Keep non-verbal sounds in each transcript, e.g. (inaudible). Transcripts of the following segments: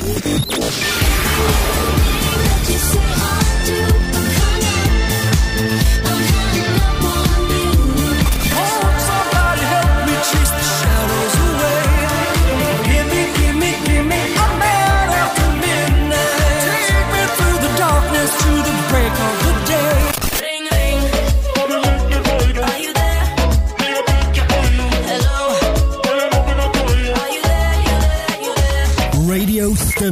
you say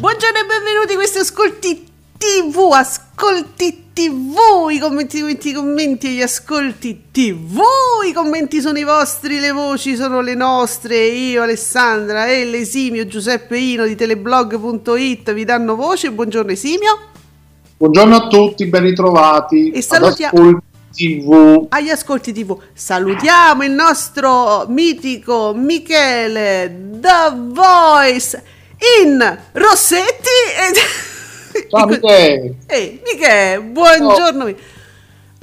Buongiorno e benvenuti a questi ascolti TV, ascolti TV, i commenti, i commenti, i commenti e gli ascolti TV, i commenti sono i vostri, le voci sono le nostre, io Alessandra e l'esimio Giuseppe Ino di teleblog.it vi danno voce, buongiorno Esimio. Buongiorno a tutti, ben ritrovati. E salutiamo Ascolti TV. agli ascolti TV. Salutiamo il nostro mitico Michele The Voice in Rossetti e... Ciao Michele. (laughs) Ehi, Michele, buongiorno.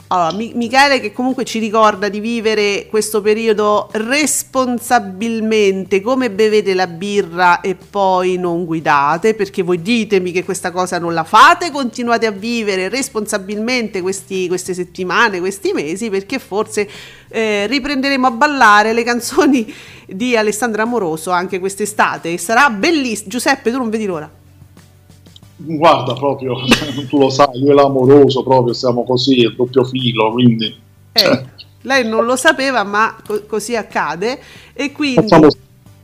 Allora, Mi- Michele che comunque ci ricorda di vivere questo periodo responsabilmente, come bevete la birra e poi non guidate, perché voi ditemi che questa cosa non la fate, continuate a vivere responsabilmente questi- queste settimane, questi mesi, perché forse eh, riprenderemo a ballare le canzoni di Alessandra Amoroso anche quest'estate e sarà bellissimo. Giuseppe, tu non vedi l'ora. Guarda, proprio, (laughs) tu lo sai, io e l'amoroso proprio siamo così, a doppio filo, quindi... Eh, lei non lo sapeva, ma co- così accade. E quindi, facciamo...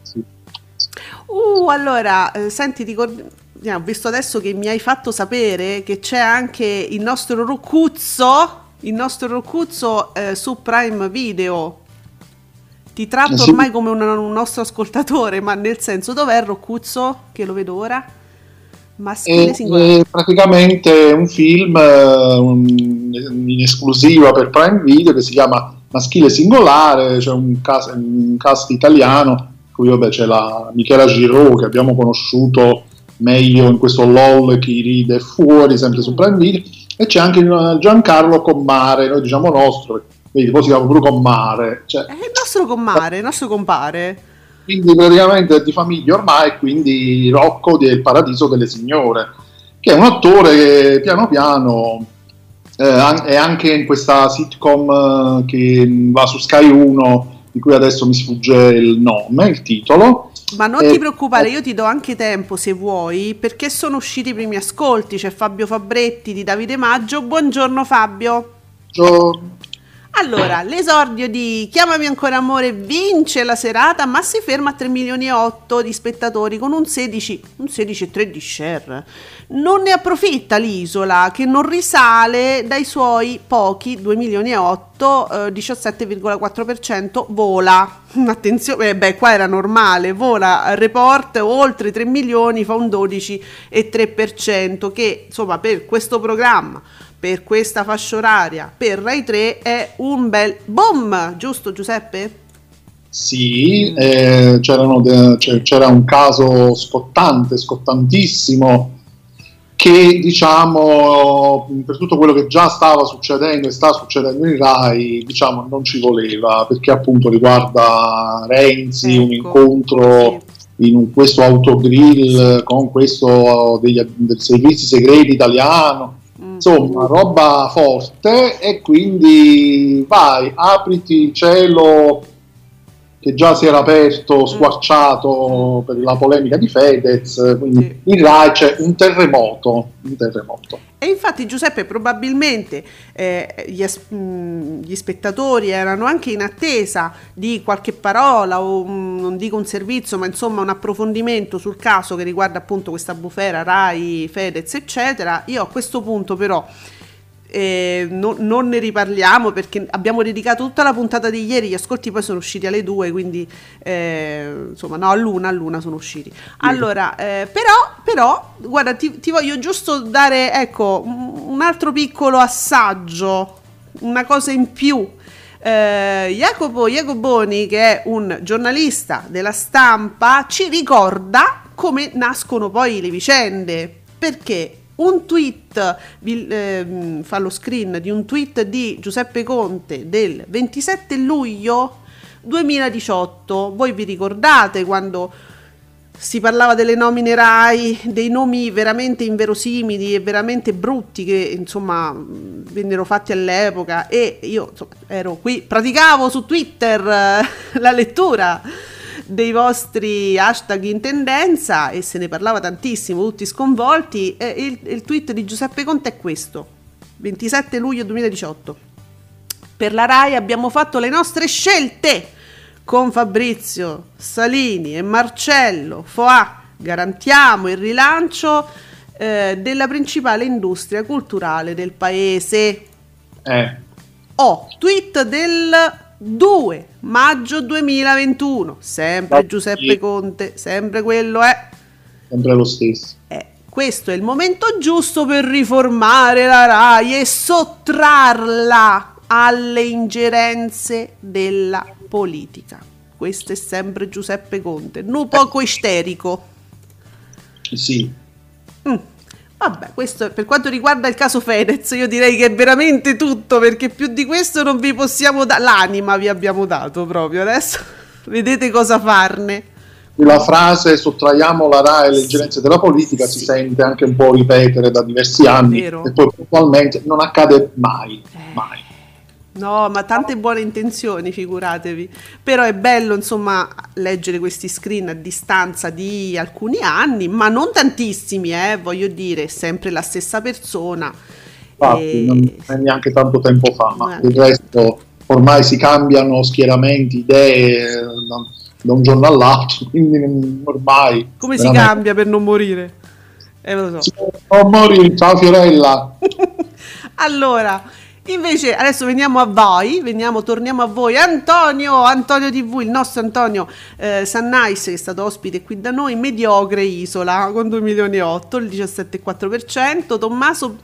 sì. uh, allora, eh, senti, ricord- eh, ho visto adesso che mi hai fatto sapere che c'è anche il nostro Roccuzzo, il nostro Roccuzzo eh, su Prime Video. Ti tratto sì. ormai come un, un nostro ascoltatore, ma nel senso, dov'è il Roccuzzo? Che lo vedo ora? Maschile È, singolare. è praticamente un film eh, un- in esclusiva per Prime Video che si chiama Maschile Singolare, c'è un cast, un cast italiano, qui vabbè c'è la Michela Giraud che abbiamo conosciuto meglio in questo LOL chi ride fuori, sempre su Prime Video, e c'è anche eh, Giancarlo Commare, noi diciamo nostro, vedi, poi si chiama pure Commare, cioè, È il nostro compare, il nostro compare. Quindi praticamente è di famiglia ormai, quindi Rocco del Paradiso delle Signore, che è un attore che piano piano eh, è anche in questa sitcom eh, che va su Sky 1, di cui adesso mi sfugge il nome, il titolo. Ma non Eh, ti preoccupare, io ti do anche tempo se vuoi, perché sono usciti i primi ascolti. C'è Fabio Fabretti di Davide Maggio. Buongiorno Fabio. Gio- Allora, l'esordio di Chiamami ancora amore vince la serata, ma si ferma a 3 milioni e 8 di spettatori con un 16, un 16,3 di share. Non ne approfitta l'isola che non risale dai suoi pochi 2 milioni e 8, eh, 17,4% vola. (laughs) Attenzione, eh, beh, qua era normale, vola al report oltre 3 milioni, fa un 12,3% che insomma per questo programma per questa fascia oraria, per Rai 3 è un bel boom, giusto Giuseppe? Sì, eh, c'era un caso scottante, scottantissimo, che diciamo per tutto quello che già stava succedendo e sta succedendo in Rai, diciamo non ci voleva, perché appunto riguarda Renzi, un Ecco, incontro sì. in un- questo autogrill con questo degli, del servizi segreti italiano. Mm. Insomma, roba forte e quindi vai, apriti cielo che già si era aperto, squarciato per la polemica di Fedez, quindi Sì. in Rai c'è un terremoto, un terremoto. E infatti Giuseppe probabilmente eh, gli, as- mh, gli spettatori erano anche in attesa di qualche parola o mh, non dico un servizio ma insomma un approfondimento sul caso che riguarda appunto questa bufera Rai, Fedez eccetera. Io a questo punto però eh, no, non ne riparliamo perché abbiamo dedicato tutta la puntata di ieri, gli ascolti poi sono usciti alle due, quindi eh, insomma no, all'una, all'una sono usciti. Allora, eh, però, però, guarda, ti, ti, voglio giusto dare, ecco, un altro piccolo assaggio, una cosa in più. Eh, Jacopo Jacoboni, che è un giornalista della stampa, ci ricorda come nascono poi le vicende. Perché un tweet, vi, eh, fa lo screen di un tweet di Giuseppe Conte del 27 luglio 2018. Voi vi ricordate quando si parlava delle nomine RAI, dei nomi veramente inverosimili e veramente brutti che insomma vennero fatti all'epoca e io insomma, ero qui, praticavo su Twitter eh, (laughs) la lettura dei vostri hashtag in tendenza e se ne parlava tantissimo, tutti sconvolti. E il, il tweet di Giuseppe Conte è questo, 27 luglio 2018. Per la RAI abbiamo fatto le nostre scelte con Fabrizio, Salini e Marcello Foà. Garantiamo il rilancio eh, della principale industria culturale del paese. Eh. Oh, tweet del 2 maggio 2021, sempre oh, Giuseppe. Conte, sempre quello è. Sempre lo stesso. Eh, questo è il momento giusto per riformare la RAI e sottrarla alle ingerenze della politica. Questo è sempre Giuseppe Conte, un poco isterico. Sì. Mm. Vabbè, questo per quanto riguarda il caso Fedez, io direi che è veramente tutto, perché più di questo non vi possiamo dare. L'anima vi abbiamo dato proprio. Adesso (laughs) vedete cosa farne. La frase sottraiamo la RAI alle ingerenze della politica sì. si sente anche un po' ripetere da diversi anni e poi puntualmente non accade mai, eh. mai. No, ma tante buone intenzioni, figuratevi. Però è bello, insomma, leggere questi screen a distanza di alcuni anni, ma non tantissimi, eh, voglio dire, sempre la stessa persona. Infatti, e... non è neanche tanto tempo fa, ma il resto ormai si cambiano schieramenti, idee da un giorno all'altro, (laughs) quindi ormai... Come veramente... si cambia per non morire? Eh, lo so. Non morire, ciao Fiorella! (laughs) allora... Invece adesso veniamo a voi, veniamo, torniamo a voi. Antonio, Antonio TV, il nostro Antonio eh, Sannais che è stato ospite qui da noi, mediocre isola con 2 milioni e 8, il 17,4%. Tommaso,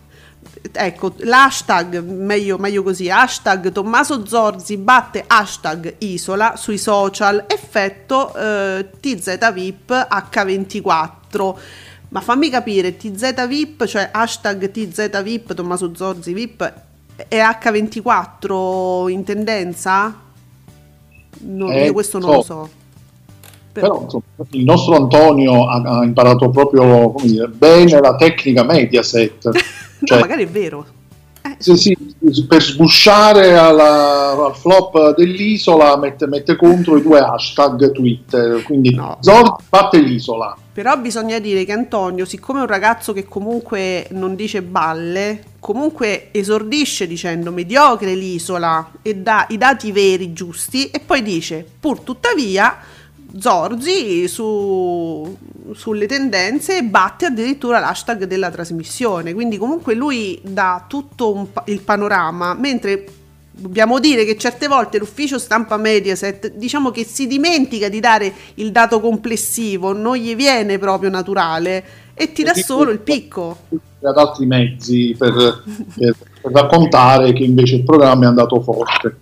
ecco, l'hashtag, meglio, meglio così, hashtag Tommaso Zorzi batte hashtag isola sui social, effetto eh, TZ VIP H24. Ma fammi capire, TZ VIP, cioè hashtag TZ VIP, Tommaso Zorzi VIP è H24 in tendenza? No, eh, io questo non so. lo so. Però, Però insomma, il nostro Antonio ha, ha imparato proprio dire, bene la tecnica Mediaset. (laughs) Cioè, no, magari è vero. Eh. Sì, sì, per sbusciare alla, al flop dell'isola mette, mette, contro i due hashtag Twitter. Quindi no. Zord batte l'isola. Però bisogna dire che Antonio, siccome è un ragazzo che comunque non dice balle, comunque esordisce dicendo mediocre l'isola e dà i dati veri giusti e poi dice pur tuttavia Zorzi su, sulle tendenze batte addirittura l'hashtag della trasmissione quindi comunque lui dà tutto un, il panorama mentre dobbiamo dire che certe volte l'ufficio stampa Mediaset diciamo che si dimentica di dare il dato complessivo non gli viene proprio naturale e ti dà solo il picco ad altri mezzi per, per, per raccontare che invece il programma è andato forte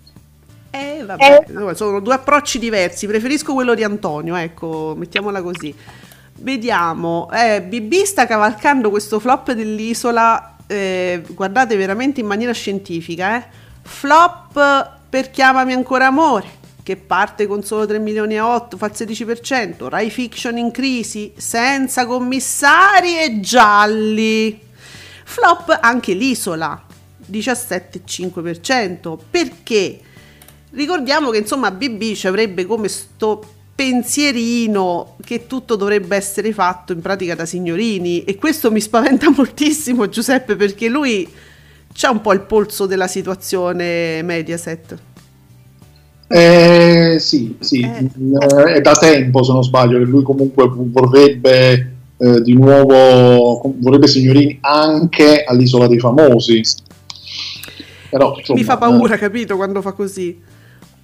eh, vabbè, eh. sono due approcci diversi. Preferisco quello di Antonio, ecco, mettiamola così. Vediamo, eh, BB sta cavalcando questo flop dell'isola, eh, guardate veramente in maniera scientifica, eh. Flop per Chiamami ancora amore, che parte con solo 3 milioni e 8, fa il 16%, Rai Fiction in crisi, senza commissari e gialli. Flop anche l'isola, 17,5%, perché Ricordiamo che insomma BB ci avrebbe come sto pensierino che tutto dovrebbe essere fatto in pratica da signorini e questo mi spaventa (laughs) moltissimo Giuseppe perché lui c'ha un po' il polso della situazione Mediaset. Eh, sì, sì, eh. eh è da tempo se non sbaglio che lui comunque vorrebbe eh, di nuovo, vorrebbe signorini anche all'isola dei famosi Però, insomma, Mi fa paura, eh. capito, quando fa così.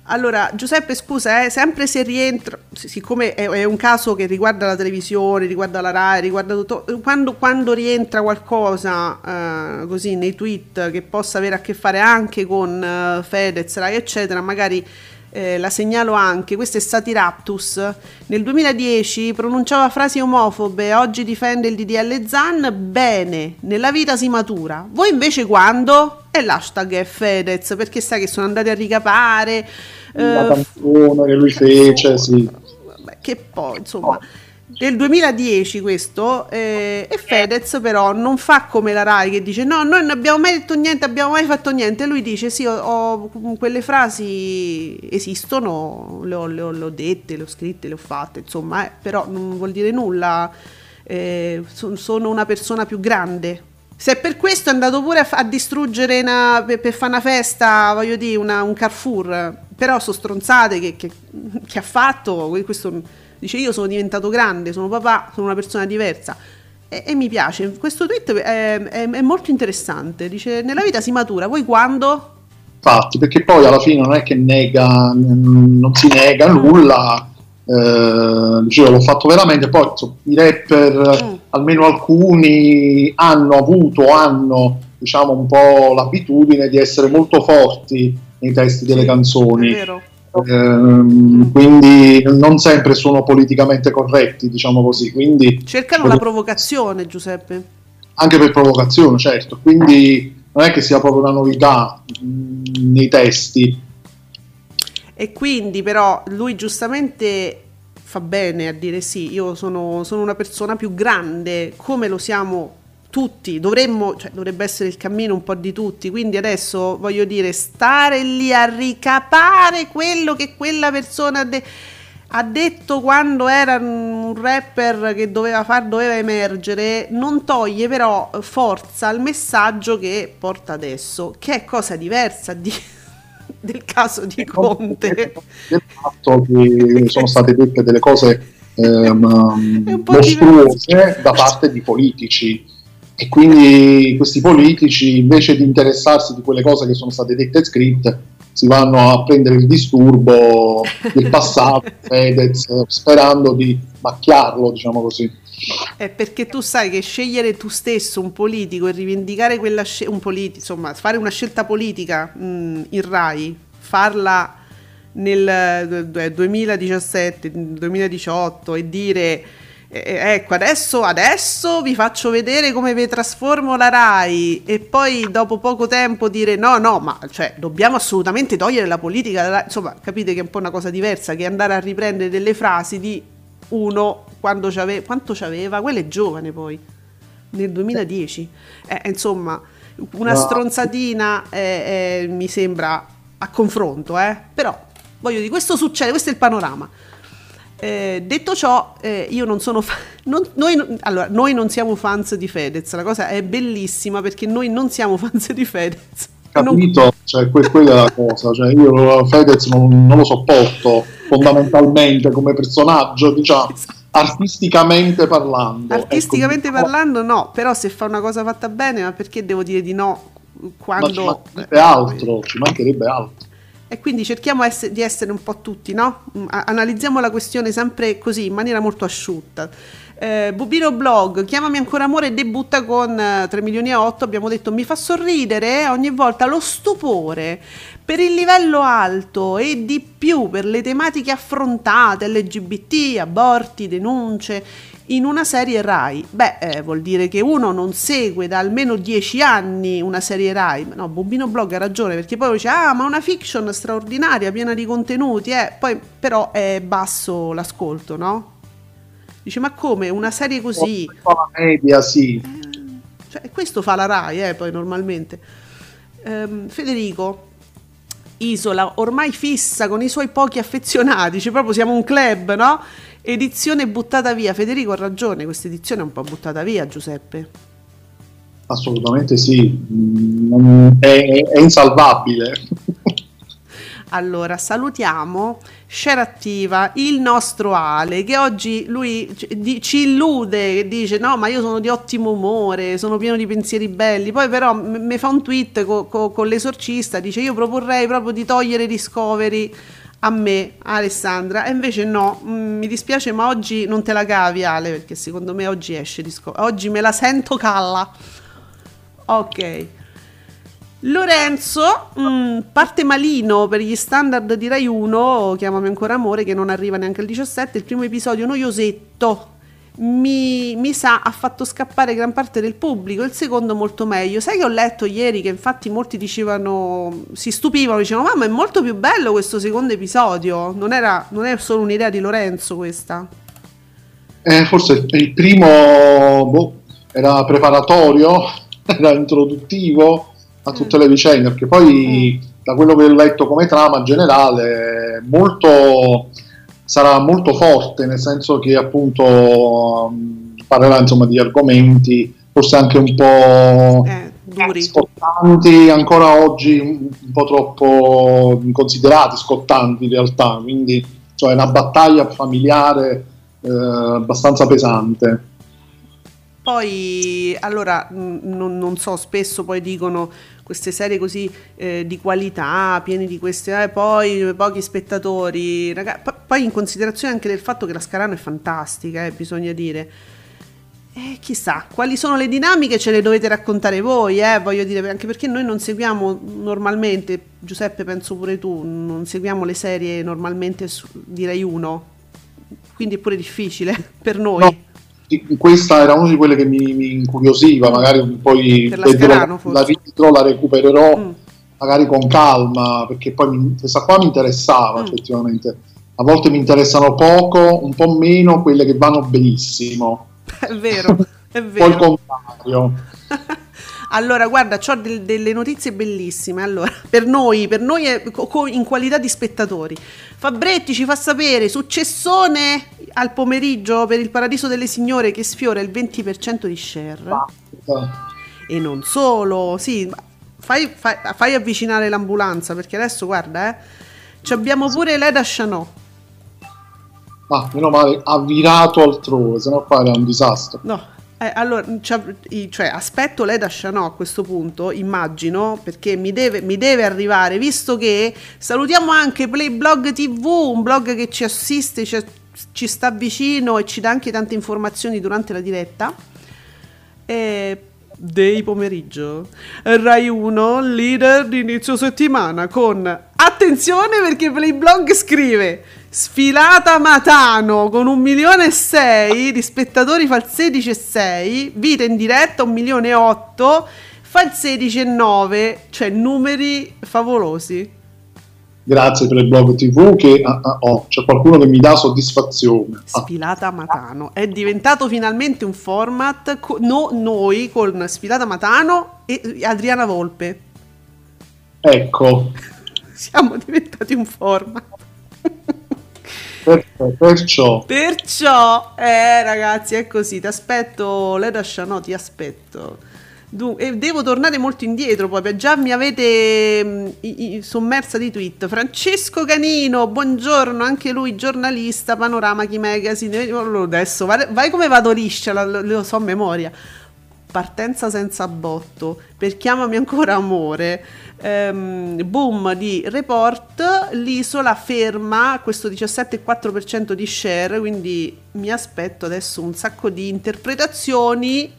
Allora, Giuseppe, scusa, eh, sempre se rientra, siccome è, è, un caso che riguarda la televisione, riguarda la RAI, riguarda tutto, quando, quando rientra qualcosa eh, così nei tweet che possa avere a che fare anche con eh, Fedez, RAI, eccetera, magari eh, la segnalo anche, questo è Satiraptus, nel 2010 pronunciava frasi omofobe, oggi difende il DDL Zan, bene, nella vita si matura. Voi invece quando? E l'hashtag è Fedez, perché sai che sono andati a ricapare... La eh, canzone che lui fece, sì. Che poi, insomma... Oh del 2010 questo eh, e Fedez però non fa come la Rai che dice no noi non abbiamo mai detto niente abbiamo mai fatto niente. Lui dice sì ho, ho quelle frasi esistono le ho, le, ho, le ho, dette le ho scritte le ho fatte insomma eh, però non vuol dire nulla eh, so, sono una persona più grande. Se per questo è andato pure a, a distruggere una, per, per, fare una festa voglio dire una, un Carrefour però sono stronzate che, che, che ha fatto questo Dice io sono diventato grande, sono papà, sono una persona diversa. E, e mi piace. Questo tweet è, è, è, molto interessante. Dice nella vita si matura, voi quando? Infatti, perché poi alla fine non è che nega, non si nega nulla. Eh, dicevo, l'ho fatto veramente. Poi insomma, i rapper, mm. almeno alcuni, hanno avuto, hanno diciamo un po' l'abitudine di essere molto forti nei testi delle canzoni. È vero Ehm, quindi non sempre sono politicamente corretti, diciamo così. Quindi, Cercano la provocazione, Giuseppe. Anche per provocazione, certo. Quindi non è che sia proprio una novità mh, mm, nei testi. E quindi però lui giustamente fa bene a dire sì, io sono, sono una persona più grande, come lo siamo tutti, dovremmo, cioè, dovrebbe essere il cammino un po' di tutti, quindi adesso voglio dire, stare lì a ricapare quello che quella persona ha, de- ha detto quando era un rapper che doveva far, doveva emergere, non toglie però forza al messaggio che porta adesso, che è cosa diversa di, (laughs) del caso di Conte. Del fatto che sono state dette delle cose ehm, (laughs) mostruose da parte di politici e quindi questi politici, invece di interessarsi di quelle cose che sono state dette e scritte, si vanno a prendere il disturbo (laughs) del passato, Fedez, sperando di macchiarlo, diciamo così. È perché tu sai che scegliere tu stesso un politico e rivendicare quella scelta, un politi- insomma, fare una scelta politica mh, in RAI, farla nel 2017, 2018 e dire ecco, adesso, adesso vi faccio vedere come vi trasformo la RAI e poi dopo poco tempo dire no, no, ma cioè, dobbiamo assolutamente togliere la politica. Insomma, capite che è un po' una cosa diversa che andare a riprendere delle frasi di uno quando c'aveva, quanto c'aveva, quello è giovane poi, nel 2010. Eh, insomma, una no. stronzatina eh, eh, mi sembra a confronto, eh? però voglio dire, questo succede, questo è il panorama. Eh, detto ciò, eh, io non sono fa- non, noi, allora, noi non siamo fans di Fedez, la cosa è bellissima perché noi non siamo fans di Fedez. Capito, non... cioè, que- quella è la cosa, cioè, io Fedez non, non, lo sopporto fondamentalmente come personaggio, diciamo, esatto. artisticamente parlando. Artisticamente ecco, parlando no, però se fa una cosa fatta bene, ma perché devo dire di no quando... Ma ci mancherebbe altro, ci mancherebbe altro. E quindi cerchiamo di essere un po' tutti, no? Mm, analizziamo la questione sempre così, in maniera molto asciutta. Eh, Bubino Blog, chiamami ancora amore, debutta con eh, 3 milioni e 8, abbiamo detto mi fa sorridere eh, ogni volta lo stupore per il livello alto e di più per le tematiche affrontate, LGBT, aborti, denunce, in una serie Rai. Beh, eh, vuol dire che uno non segue da almeno dieci anni una serie Rai. No, Bombino Blog ha ragione perché poi dice: Ah, ma una fiction straordinaria, piena di contenuti, eh. Poi però è basso l'ascolto, no? Dice: Ma come una serie così? La media, sì. Eh, cioè, questo fa la Rai, eh, poi normalmente. Ehm, Federico. Isola ormai fissa con i suoi pochi affezionati, cioè proprio siamo un club, no? Edizione buttata via. Federico ha ragione, questa edizione è un po' buttata via, Giuseppe. Assolutamente sì, mm, è, è insalvabile. (laughs) Allora, salutiamo Share Attiva, il nostro Ale, che oggi lui ci illude, dice no, ma io sono di ottimo umore, sono pieno di pensieri belli, poi però mi fa un tweet co- co- con l'esorcista, dice io proporrei proprio di togliere Discovery a me, Alessandra, e invece no, mm, mi dispiace ma oggi non te la cavi Ale, perché secondo me oggi esce Discovery, oggi me la sento calla. Ok. Lorenzo mh, mm, parte malino per gli standard di Rai 1, chiamami ancora amore, che non arriva neanche al 17, il primo episodio noiosetto. Mi, mi, sa ha fatto scappare gran parte del pubblico, il secondo molto meglio. Sai che ho letto ieri che infatti molti dicevano, si stupivano, dicevano mamma è molto più bello questo secondo episodio, non, era, non è solo un'idea di Lorenzo questa? Eh, forse il primo boh, era preparatorio, (laughs) era introduttivo, a tutte le vicende, perché poi mm. da quello che ho letto come trama generale molto, sarà molto forte, nel senso che appunto um, parlerà insomma di argomenti forse anche un po' eh, scottanti, ancora oggi un, un, po' troppo considerati scottanti in realtà, quindi cioè, è una battaglia familiare eh, abbastanza pesante. Poi, allora, non, non, so, spesso poi dicono queste serie così eh, di qualità, piene di queste, eh, poi pochi spettatori, raga, p- poi in considerazione anche del fatto che la Scarano è fantastica, eh, bisogna dire. Eh, chissà, quali sono le dinamiche ce le dovete raccontare voi, eh, voglio dire, anche perché noi non seguiamo normalmente, Giuseppe penso pure tu, non seguiamo le serie normalmente su, di Rai 1, quindi è pure difficile (laughs) per noi. No questa era una di quelle che mi, mi incuriosiva, magari poi la, Scarano, la ridro, la recupererò mm. magari con calma, perché poi mi, questa qua mi interessava mm. effettivamente. A volte mi interessano poco, un po' meno quelle che vanno benissimo. (laughs) È vero, è vero. Poi il contrario. (laughs) Allora, guarda, ho del, delle notizie bellissime. Allora, per noi, per noi è, co, in qualità di spettatori. Fabretti ci fa sapere, successone al pomeriggio per il Paradiso delle Signore che sfiora il 20% di share. Basta. E non solo, sì, fai, fai, fai, avvicinare l'ambulanza perché adesso, guarda, eh, ci abbiamo pure Leda Chanot. Ah, meno male, ha virato altrove, sennò qua era un disastro. No, eh, allora, cioè, aspetto lei da Chanot a questo punto, immagino, perché mi deve, mi deve, arrivare, visto che salutiamo anche Playblog TV, un blog che ci assiste, ci, ci, sta vicino e ci dà anche tante informazioni durante la diretta. E dei pomeriggio. Rai 1, leader di inizio settimana con attenzione perché Playblog scrive Sfilata Matano con un milione e sei di spettatori fa il 16,6, vita in diretta un milione e 8, fa il 16,9, cioè numeri favolosi. Grazie per il blog TV che ah, ah, oh, c'è qualcuno che mi dà soddisfazione. Ah. Sfilata Matano è diventato finalmente un format co- no, noi con Sfilata Matano e Adriana Volpe. Ecco. (laughs) Siamo diventati un format. Perciò, perciò, eh ragazzi, è così. Ti aspetto, Leda Chanot, ti aspetto. E devo tornare molto indietro poi, già mi avete mh, i, i, sommersa di tweet. Francesco Canino, buongiorno, anche lui giornalista, Panorama Chi Magazine. Adesso vai, vai come vado liscia, lo, lo so a memoria. Partenza senza botto, per chiamami ancora amore ehm, boom di report, l'isola ferma questo 17,4% di share, quindi mi aspetto adesso un sacco di interpretazioni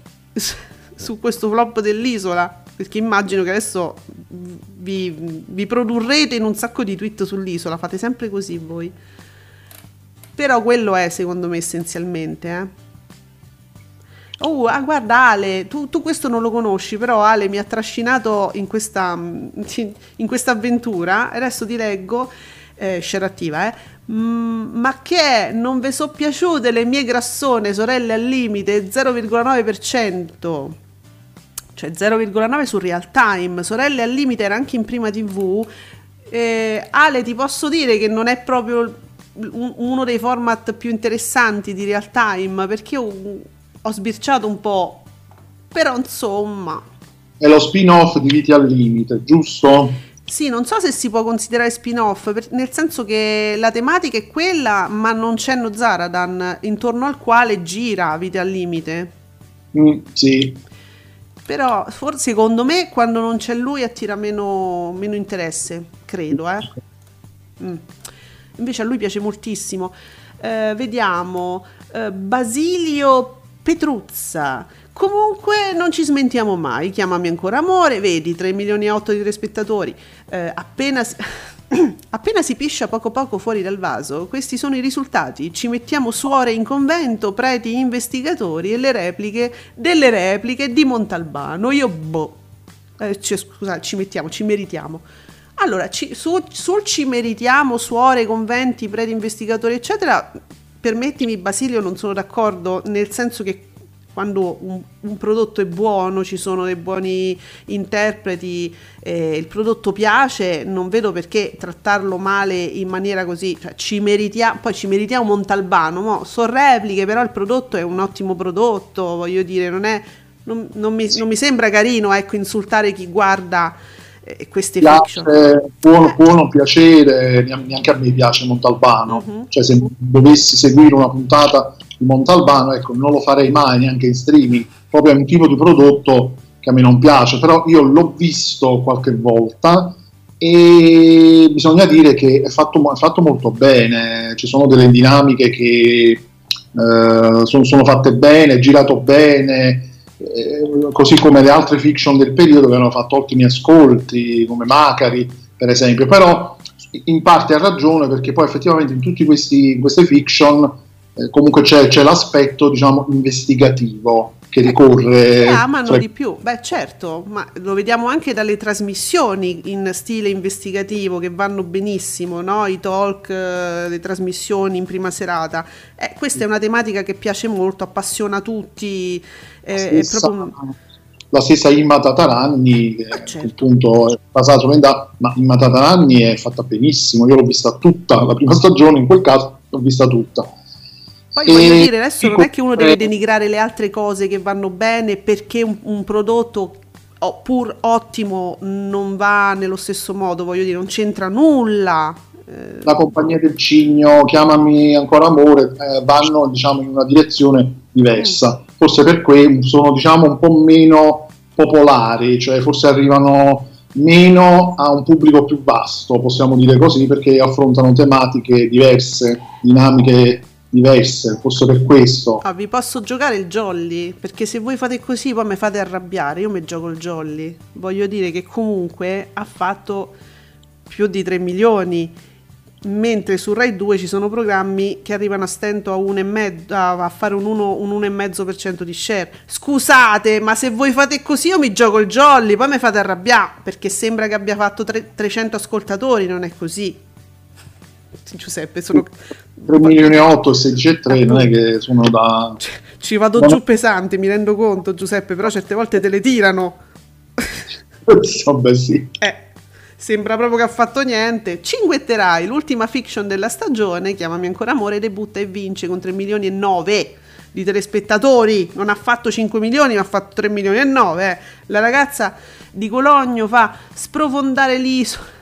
su questo flop dell'isola, perché immagino che adesso vi, vi produrrete in un sacco di tweet sull'isola, fate sempre così voi. Però quello è secondo me essenzialmente, eh. Oh, ah, guarda Ale, tu, tu, questo non lo conosci, però Ale mi ha trascinato in questa, (laughs) in questa avventura adesso ti leggo, eh, scerattiva, eh. Mm, ma che non vi sono piaciute le mie grassone, sorelle al limite, 0,9%, cioè 0,9 su real time, sorelle al limite era anche in prima tv. Eh, Ale, ti posso dire che non è proprio uno dei format più interessanti di real time perché io ho sbirciato un po', però insomma... È lo spin-off di Viti al Limite, giusto? Sì, non so se si può considerare spin-off, per, nel senso che la tematica è quella, ma non c'è Nozaradan intorno al quale gira Vite al limite. Mm, sì. Però forse secondo me quando non c'è lui attira meno, meno interesse, credo. Eh? Mm. Invece a lui piace moltissimo. Eh, vediamo, eh, Basilio Petruzza. Comunque non ci smentiamo mai, chiamami ancora amore, vedi 3 milioni e 8 di telespettatori, eh, appena, (laughs) (clears throat) appena si piscia poco poco fuori dal vaso, questi sono i risultati, ci mettiamo suore in convento, preti investigatori e le repliche delle repliche di Montalbano, io boh, eh, cioè, scusate, ci mettiamo, ci meritiamo. Allora, ci, su, sul ci meritiamo suore, conventi, preti investigatori eccetera, permettimi Basilio non sono d'accordo, nel senso che quando un, un, prodotto è buono, ci sono dei buoni interpreti, eh, il prodotto piace, non vedo perché trattarlo male in maniera così, cioè ci meritiamo, poi ci meritiamo Montalbano, mo, sono repliche, però il prodotto è un ottimo prodotto, voglio dire, non, è, non, non, mi, non mi, sembra carino ecco, insultare chi guarda eh, queste piace, fiction. Può, può non piacere, neanche a me piace Montalbano, uh-huh. cioè se dovessi seguire una puntata di Montalbano, ecco, non lo farei mai neanche in streaming, proprio è un tipo di prodotto che a me non piace, però io l'ho visto qualche volta e bisogna dire che è fatto, è fatto molto bene, ci sono delle dinamiche che eh, sono, sono, fatte bene, girato bene, eh, così come le altre fiction del periodo che hanno fatto ottimi ascolti, come Macari per esempio, però in parte ha ragione perché poi effettivamente in tutte queste fiction eh, comunque c'è, c'è, l'aspetto diciamo investigativo che ricorre. Eh, amano fra... di più, beh certo, ma lo vediamo anche dalle trasmissioni in stile investigativo che vanno benissimo, no? i talk, eh, le trasmissioni in prima serata. Eh, questa è una tematica che piace molto, appassiona tutti. Eh, la, stessa, proprio... la stessa Imma Tataranni, che ah, certo. appunto è basata su ma Imma Tataranni è fatta benissimo, io l'ho vista tutta, la prima (laughs) stagione in quel caso l'ho vista tutta poi voglio dire, adesso non è che uno deve denigrare le altre cose che vanno bene perché un, un prodotto pur ottimo non va nello stesso modo, voglio dire, non c'entra nulla. Eh. La compagnia del cigno, chiamami ancora amore, eh, vanno diciamo in una direzione diversa. Mm. Forse per cui sono diciamo un po' meno popolari, cioè forse arrivano meno a un pubblico più vasto, possiamo dire così, perché affrontano tematiche diverse, dinamiche diverse, forse per questo. Ah, vi posso giocare il jolly? Perché se voi fate così poi mi fate arrabbiare, io mi gioco il jolly. Voglio dire che comunque ha fatto più di 3 milioni, mentre su Rai 2 ci sono programmi che arrivano a stento a, un e mezzo, a fare un, 1, un 1,5% di share. Scusate, ma se voi fate così io mi gioco il jolly, poi mi fate arrabbiare, perché sembra che abbia fatto 3, 300 ascoltatori, non è così. Giuseppe, sono 3 milioni e 8 e 16 e 3 non è che sono da... Ci vado Ma... giù pesante, mi rendo conto Giuseppe, però certe volte te le tirano. (laughs) Vabbè sì. Eh, sembra proprio che ha fatto niente. Cinguetterai, l'ultima fiction della stagione, Chiamami ancora amore, debutta e vince con 3 milioni e 9 di telespettatori. Non ha fatto 5 milioni, ma ha fatto 3 milioni e 9. Eh. La ragazza di Cologno fa sprofondare l'isola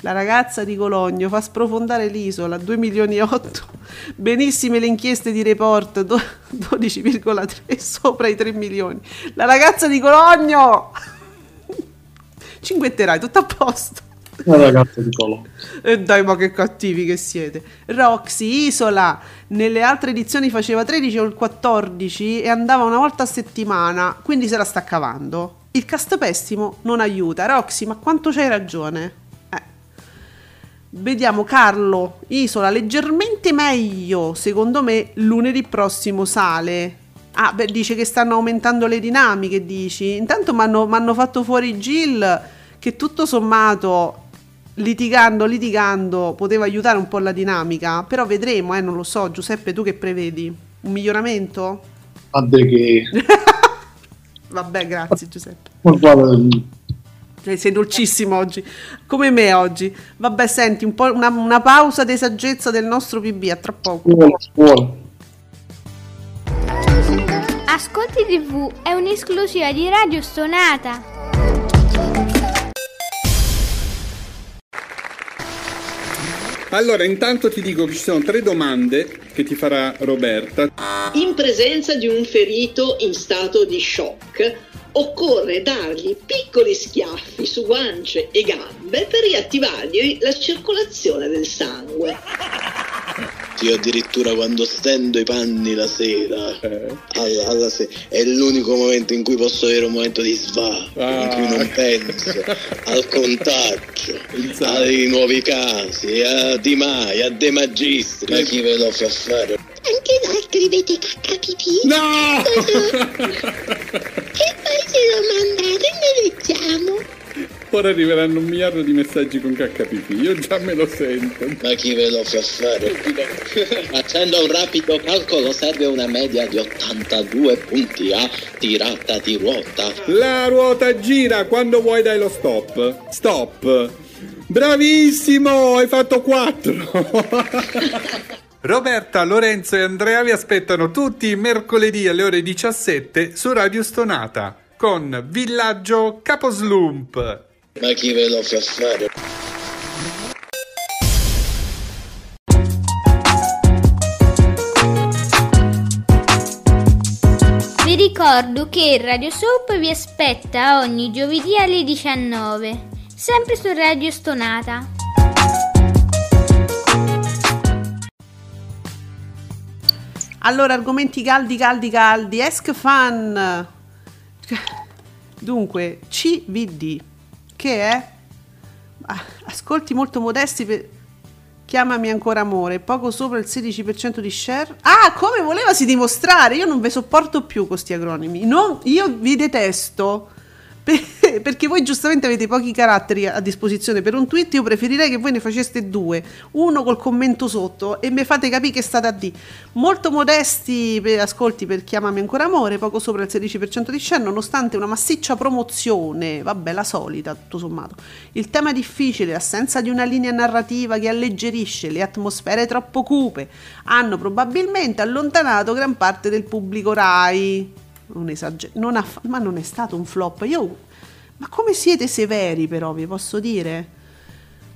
la ragazza di Cologno fa sprofondare l'isola, 2 milioni e 8. Benissime le inchieste di report, 12,3 sopra i 3 milioni. La ragazza di Cologno! Cinguetterai, tutto a posto. La ragazza di Cologno. E eh dai, ma che cattivi che siete. Roxy, Isola, nelle altre edizioni faceva 13 o 14 e andava una volta a settimana, quindi se la sta cavando. Il cast pessimo non aiuta. Roxy, ma quanto c'hai ragione? Vediamo Carlo, Isola, leggermente meglio, secondo me lunedì prossimo sale. Ah, beh, dice che stanno aumentando le dinamiche, dici. Intanto mi hanno fatto fuori Jill, che tutto sommato, litigando, litigando, poteva aiutare un po' la dinamica. Però vedremo, eh, non lo so. Giuseppe, tu che prevedi? Un miglioramento? Vabbè che... (laughs) Vabbè, grazie Giuseppe. Cioè, sei dolcissimo oggi, come me oggi. Vabbè, senti, un una, una, pausa di saggezza del nostro PB, a tra poco. Buono, buono. Ascolti TV è un'esclusiva di Radio Stonata. Allora, intanto ti dico che ci sono tre domande che ti farà Roberta. In presenza di un ferito in stato di shock, occorre dargli piccoli schiaffi su guance e gambe per riattivargli la circolazione del sangue. Io addirittura quando stendo i panni la sera, Eh. alla, alla se- è l'unico momento in cui posso avere un momento di sva, in cui non penso al contagio, (laughs) ai nuovi casi, a Di Maio, a De Magistri. Ma chi ve lo fa fare? Anche voi scrivete cacca pipì? No! (laughs) E poi se lo mandate ne leggiamo. Ora arriveranno un miliardo di messaggi con KPP, io già me lo sento. Ma chi ve lo fa fare? (laughs) Facendo un rapido calcolo serve una media di 82 punti a tirata di ruota. La ruota gira, quando vuoi dai lo stop. Stop. Bravissimo, hai fatto 4. (laughs) Roberta, Lorenzo e Andrea vi aspettano tutti mercoledì alle ore 17 su Radio Stonata con Villaggio Caposlump. Ma chi ve lo fa fare? Vi ricordo che Radio Soap vi aspetta ogni giovedì alle 19, sempre su Radio Stonata. Allora, argomenti caldi, caldi, caldi. Esc fan. Dunque, CVD, che è ascolti molto modesti per chiamami ancora amore, poco sopra il 16% di share. Ah, come volevasi dimostrare? Io non vi sopporto più questi acronimi. Non- io vi detesto. Per- (laughs) Perché voi giustamente avete pochi caratteri a disposizione per un tweet, io preferirei che voi ne faceste due, uno col commento sotto e mi fate capire che state a di. Molto modesti per ascolti per Chiamami ancora amore, poco sopra il 16% di share, nonostante una massiccia promozione, vabbè la solita tutto sommato. Il tema difficile, l'assenza di una linea narrativa che alleggerisce le atmosfere troppo cupe, hanno probabilmente allontanato gran parte del pubblico Rai. Non esager- non ha ma non è stato un flop. Io ma come siete severi però, vi posso dire?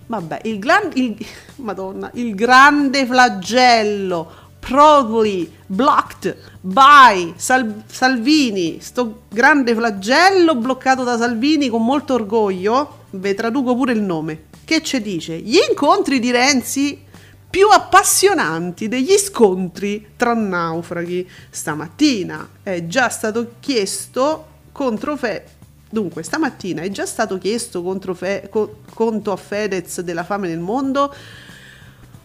Vabbè, il, gran- il- Madonna, il grande flagello proudly blocked by Sal- Salvini, sto grande flagello bloccato da Salvini con molto orgoglio, ve traduco pure il nome. Che ci dice? Gli incontri di Renzi più appassionanti degli scontri tra naufraghi. Stamattina è già stato chiesto contro Fe- Dunque, stamattina è già stato chiesto contro Fe- co- conto a Fedez della fame nel mondo.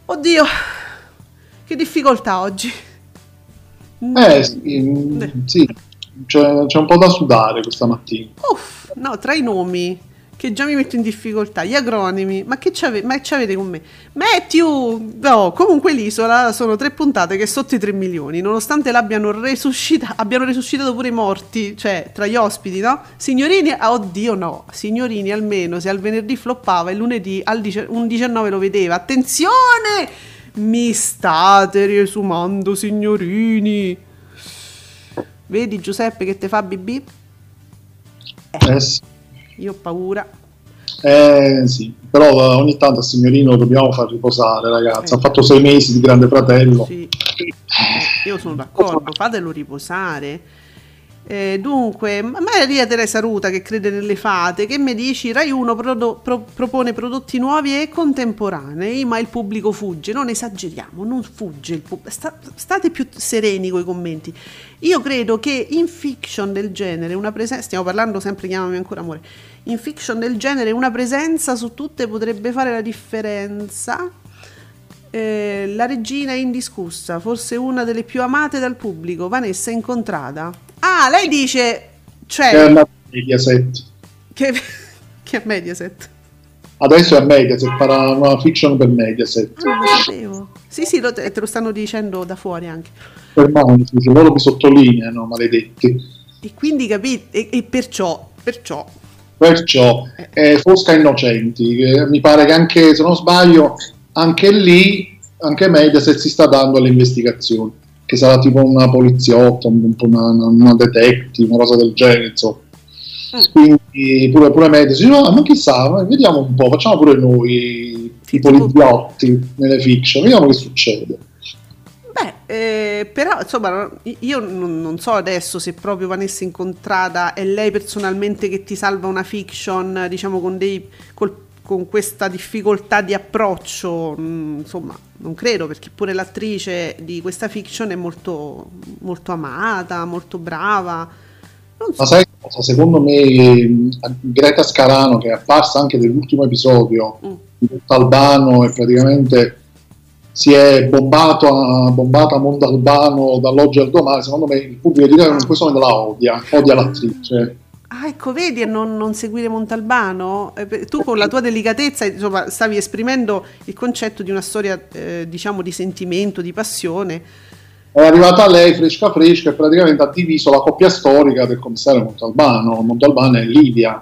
Oddio, che difficoltà oggi. Eh sì, sì, c'è, c'è un po' da sudare questa mattina. Uff, no, tra i nomi che già mi metto in difficoltà, gli acronimi, ma che che avete con me? Matthew, no, comunque l'isola sono tre puntate che sotto i 3 milioni, nonostante l'abbiano resuscita- abbiano resuscitato pure i morti, cioè tra gli ospiti, no? Signorini, ah, oddio no, signorini almeno se al venerdì floppava, il lunedì al dice- un 19 lo vedeva, attenzione! Mi state riesumando, signorini. Vedi Giuseppe che te fa BB? Eh sì, Io ho paura. eh, sì. però eh, ogni tanto a signorino lo dobbiamo far riposare, ragazzi. Eh. Ha fatto sei mesi di Grande Fratello. Sì. Eh, Io sono d'accordo, fatelo riposare. Eh, dunque, Ma- Maria Teresa Ruta che crede nelle fate, che mi dici Rai 1 prodo- pro- propone prodotti nuovi e contemporanei, ma il pubblico fugge. Non esageriamo, non fugge il pubblico. state più sereni con i commenti. Io credo che in fiction del genere, una presenza, stiamo parlando sempre, chiamami ancora amore, in fiction del genere una presenza su tutte potrebbe fare la differenza. Eh, la regina è indiscussa, forse una delle più amate dal pubblico, Vanessa Incontrada. Ah, lei dice, È cioè, andato a Mediaset. che, (laughs) che è Mediaset. Adesso è a Mediaset, farà una fiction per Mediaset. Non lo sapevo. Sì, sì, lo- te, te lo stanno dicendo da fuori anche. Per Monti, se loro mi sottolineano, maledetti. E quindi capite, e, e perciò, perciò, Perciò, eh, Fosca Innocenti, che mi pare che anche, se non sbaglio, anche lì, anche Mediaset si sta dando alle investigazioni, che sarà tipo una poliziotta, un po' una, una, detective, una cosa del genere, insomma. Quindi pure, pure Mediaset, dice, no, ma chissà, vediamo un po', facciamo pure noi tipo poliziotti nelle fiction. Vediamo che succede. Eh, però insomma, io non, non, so adesso se proprio Vanessa Incontrata è lei personalmente che ti salva una fiction, diciamo, con, dei, col, con questa difficoltà di approccio. Mm, insomma, non credo, perché pure l'attrice di questa fiction è molto, molto amata, molto brava. So. Ma sai cosa? Secondo me Greta Scarano, che è apparsa anche nell'ultimo episodio mm. di Talbano e praticamente si è bombato a, bombato a Mondalbano dall'oggi al domani, secondo me il pubblico italiano in questo momento la odia, odia l'attrice. Ah, ecco, vedi a non, non, seguire Montalbano? Eh, tu con la tua delicatezza insomma, stavi esprimendo il concetto di una storia, eh, diciamo, di sentimento, di passione. È arrivata lei, fresca fresca, e praticamente ha diviso la coppia storica del commissario Montalbano. Montalbano è Lidia.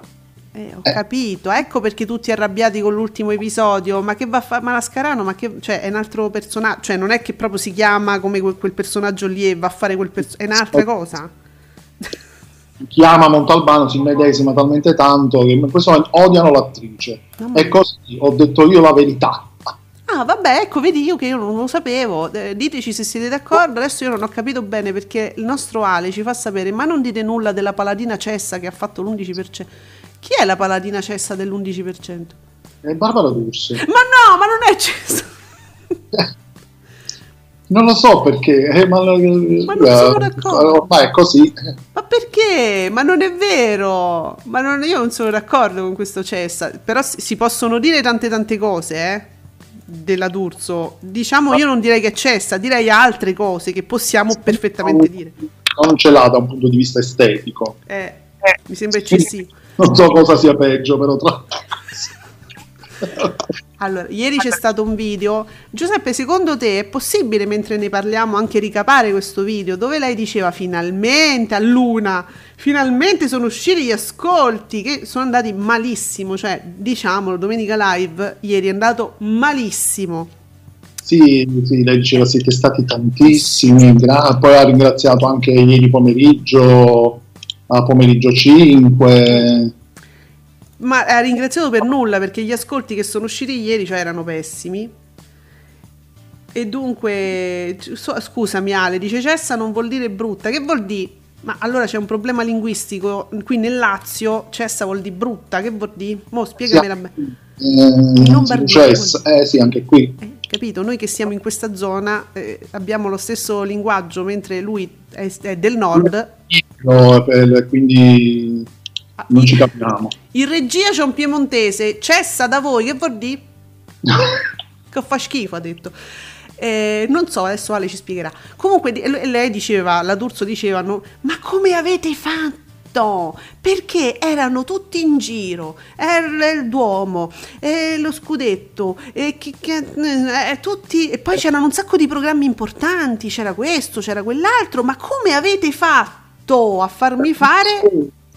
Eh, ho eh. capito, ecco perché tutti arrabbiati con l'ultimo episodio. Ma che va a fare Malascarano? Ma che cioè, è un altro personaggio, cioè non è che proprio si chiama come quel, quel personaggio lì e va a fare quel personaggio, è un'altra cosa. Chiama Montalbano, si immedesima talmente tanto che in questo momento odiano l'attrice. No, e così ho detto io la verità. Ah, vabbè, ecco, vedi io che io non lo sapevo. Eh, diteci se siete d'accordo. Adesso io non ho capito bene perché il nostro Ale ci fa sapere, ma non dite nulla della paladina Cessa che ha fatto l'11%. Chi è la paladina cessa dell'11%? È Barbara D'Urso. Ma no, ma non è cessa. (laughs) non lo so perché, eh, ma, ma, non sono eh, d'accordo. Ormai è così. Ma perché? Ma non è vero. Ma non, io non sono d'accordo con questo cessa. Però si possono dire tante tante cose, eh della D'Urso. Diciamo, io non direi che cessa, direi altre cose che possiamo perfettamente dire. Non ce l'ha da un punto di vista estetico. Eh, mi sembra eccessivo non so cosa sia peggio, però tra (laughs) allora, ieri c'è stato un video. Giuseppe, secondo te è possibile, mentre ne parliamo, anche ricapare questo video dove lei diceva finalmente a Luna, finalmente sono usciti gli ascolti che sono andati malissimo, cioè diciamolo, Domenica Live ieri è andato malissimo. Sì, sì, lei diceva siete stati tantissimi, poi ha ringraziato anche ieri pomeriggio a pomeriggio 5. Ma ha ringraziato per nulla perché gli ascolti che sono usciti ieri cioè, erano pessimi. E dunque, scusami Ale, dice cessa non vuol dire brutta. Che vuol dire? Ma allora c'è un problema linguistico. Qui nel Lazio cessa vuol dire brutta. Che vuol dire? Mo spiegamela sì, bene. Eh, Lombardia. Cessa, eh sì, anche qui. Eh, capito? Noi che siamo in questa zona eh, abbiamo lo stesso linguaggio, mentre lui è, è del nord no, quindi non ci capiamo. In regia c'è un piemontese, cessa da voi, che vuol dire? (laughs) che fa schifo, ha detto. Eh, non so, adesso Ale ci spiegherà. Comunque lei diceva, la D'Urso dicevano, ma come avete fatto? perché erano tutti in giro, era il Duomo, e lo Scudetto, e, che, che, eh, tutti, e poi c'erano un sacco di programmi importanti, c'era questo, c'era quell'altro, ma come avete fatto? Fatto a farmi fare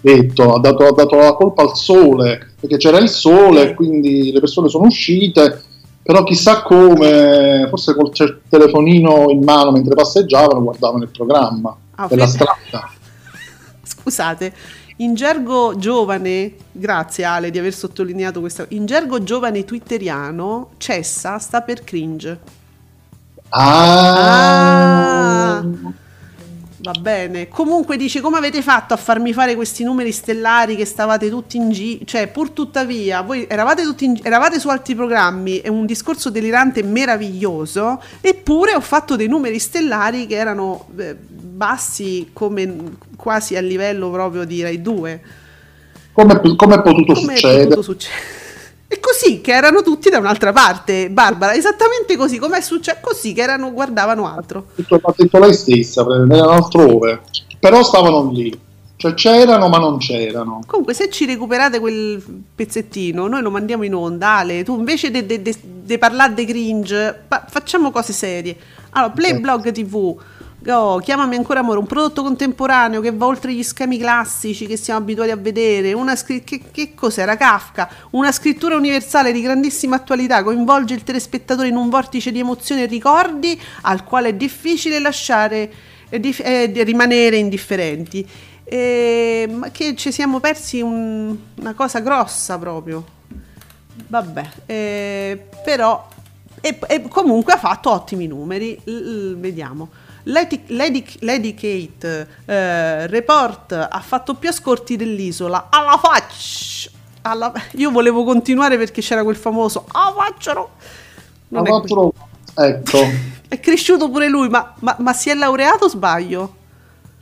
detto, ha dato, ha dato, la colpa al sole, perché c'era il sole, quindi le persone sono uscite, però chissà come, forse col telefonino in mano mentre passeggiavano, guardavano il programma ah, della strada. (laughs) Scusate, in gergo giovane, grazie Ale di aver sottolineato questa, in gergo giovane twitteriano, cessa sta per cringe. ah. ah. Va bene. Comunque dice come avete fatto a farmi fare questi numeri stellari che stavate tutti in giro, cioè pur tuttavia voi eravate, tutti in... eravate su altri programmi, è un discorso delirante meraviglioso, eppure ho fatto dei numeri stellari che erano eh, bassi come quasi a livello proprio di Rai 2. Come, come è potuto come succedere? È potuto succedere? E così che erano tutti da un'altra parte, Barbara, esattamente così, come è successo così che erano, guardavano altro. Ha detto lei stessa, erano altrove, però stavano lì. Cioè c'erano ma non c'erano. Comunque se ci recuperate quel pezzettino, noi lo mandiamo in onda, Ale, tu invece di parlare di cringe, pa- facciamo cose serie. Allora, Playblog TV Oh, chiamami ancora amore, un prodotto contemporaneo che va oltre gli schemi classici che siamo abituati a vedere. Una scr- che, che cos'era? Kafka, una scrittura universale di grandissima attualità, coinvolge il telespettatore in un vortice di emozioni e ricordi al quale è difficile lasciare eh, dif- eh, rimanere indifferenti. Eh, ma che ci siamo persi un, una cosa grossa proprio. vabbè, eh, però e, e comunque ha fatto ottimi numeri. L- l- vediamo. Lady, Lady, Lady Kate eh, Report ha fatto più ascolti dell'isola alla faccia. Alla, io volevo continuare perché c'era quel famoso ah facciano non è, fatto, ecco (laughs) è cresciuto pure lui ma, ma, ma, si è laureato sbaglio?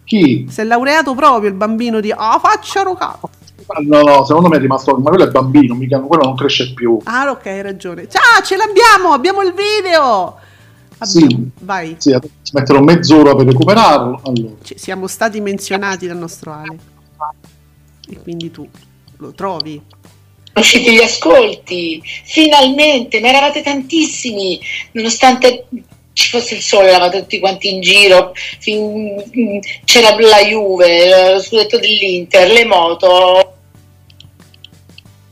chi? si è laureato proprio il bambino di ah facciano capo No, no, secondo me è rimasto. Ma quello è bambino, mica, quello non cresce più. Ah, ok, hai ragione. Ciao, ce l'abbiamo! Abbiamo il video! Abbiamo, sì, vai. Sì, ci metterò mezz'ora per recuperarlo. Allora. Ci siamo stati menzionati dal nostro Ale. E quindi tu lo trovi. Usciti gli ascolti, finalmente, ne eravate tantissimi, nonostante ci fosse il sole, eravate tutti quanti in giro, fin, c'era la Juve, lo scudetto dell'Inter, le moto.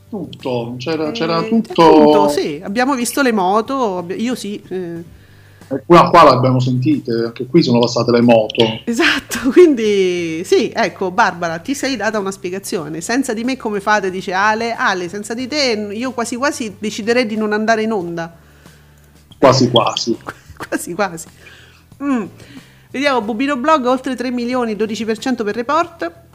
Tutto, c'era, c'era eh, tutto. tutto. Sì, abbiamo visto le moto, io sì. Eh. Qua, qua l'abbiamo sentite, anche qui sono passate le moto. Esatto, (laughs) quindi sì, ecco Barbara, ti sei data una spiegazione. Senza di me come fate? Dice Ale. Ale, senza di te io quasi quasi deciderei di non andare in onda. Quasi quasi. (laughs) quasi quasi. Mm. Vediamo, Bubino Blog, oltre 3 milioni, 12% per report.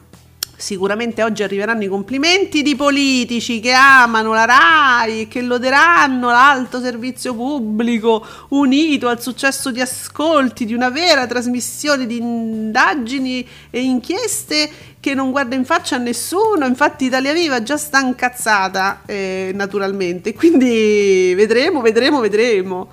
Sicuramente oggi arriveranno i complimenti di politici che amano la RAI e che loderanno l'alto servizio pubblico unito al successo di ascolti di una vera trasmissione di indagini e inchieste che non guarda in faccia a nessuno. Infatti Italia Viva già sta incazzata, eh, naturalmente. Quindi vedremo, vedremo, vedremo.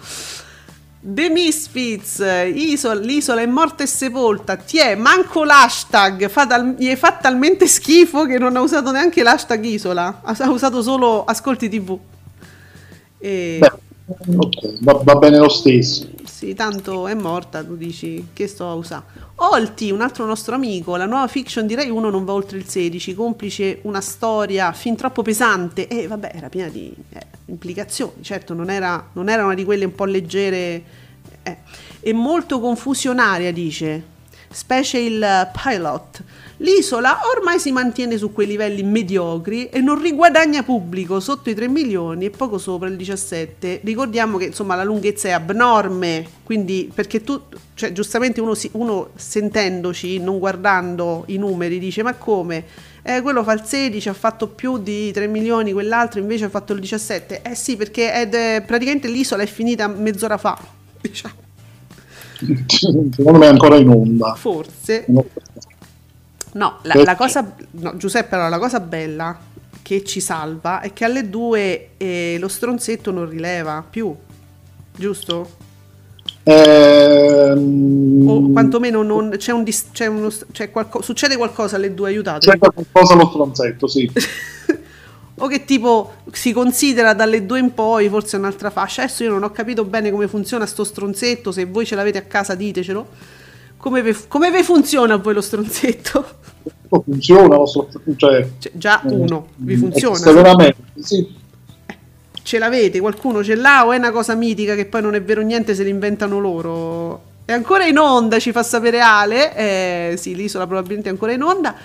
The Misfits, Isola, l'isola è morta e sepolta. Tiè, manco l'hashtag. Fa tal- gli fa talmente schifo che non ha usato neanche l'hashtag isola. Ha usato solo ascolti TV. E... Beh, okay, va, va, bene lo stesso. Sì, tanto è morta, tu dici che sto a usare. Olti, un altro nostro amico, la nuova fiction di Rai 1 non va oltre il 16, complice una storia fin troppo pesante e vabbè, era piena di eh, implicazioni, certo non era, non era, una di quelle un po' leggere eh. e molto confusionaria, dice, specie il pilot L'isola ormai si mantiene su quei livelli mediocri e non riguadagna pubblico sotto i 3 milioni e poco sopra il 17. Ricordiamo che insomma la lunghezza è abnorme, quindi perché tu, cioè giustamente uno, uno sentendoci, non guardando i numeri, dice ma come? Eh, quello fa il 16, ha fatto più di 3 milioni, quell'altro invece ha fatto il 17. Eh sì, perché è, praticamente l'isola è finita mezz'ora fa, (laughs) diciamo. Secondo me è ancora in onda. Forse. No, la, la cosa, no, Giuseppe, allora, la cosa bella che ci salva è che alle due eh, lo stronzetto non rileva più, giusto? Ehm... O quantomeno non, c'è un, c'è uno, c'è qualco, succede qualcosa alle due, aiutate. C'è qualcosa allo stronzetto, sì. (laughs) o che tipo si considera dalle due in poi forse un'altra fascia. Adesso io non ho capito bene come funziona sto stronzetto, se voi ce l'avete a casa ditecelo. Come vi, come vi funziona a voi lo stronzetto? Funziona lo stronzetto, cioè, cioè, già eh, uno, vi funziona? Veramente, sì. Ce l'avete? Qualcuno ce l'ha o è una cosa mitica che poi non è vero niente se l'inventano loro? È ancora in onda, ci fa sapere Ale. Eh, sì, l'isola probabilmente è ancora in onda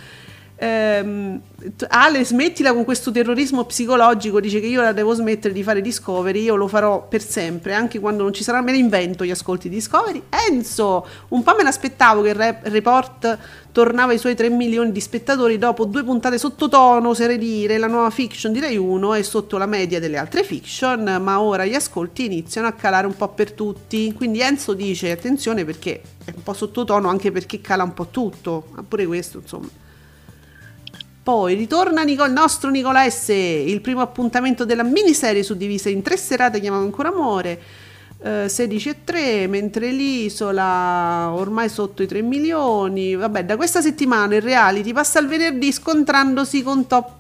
ehm, Ale smettila con questo terrorismo psicologico dice che io la devo smettere di fare Discovery io lo farò per sempre anche quando non ci sarà me ne invento gli ascolti di Discovery. Enzo un po' me l'aspettavo che il report tornava ai suoi 3 milioni di spettatori dopo due puntate sottotono oserei dire la nuova fiction di Rai 1 è sotto la media delle altre fiction ma ora gli ascolti iniziano a calare un po' per tutti. Quindi Enzo dice attenzione perché è un po' sottotono anche perché cala un po' tutto pure questo insomma poi ritorna Nicol- il nostro Nicola S, il primo appuntamento della miniserie suddivisa in tre serate, chiamavo ancora amore. 16 eh, e 3, mentre l'isola ormai sotto i 3 milioni. Vabbè, da questa settimana il reality passa al venerdì scontrandosi con top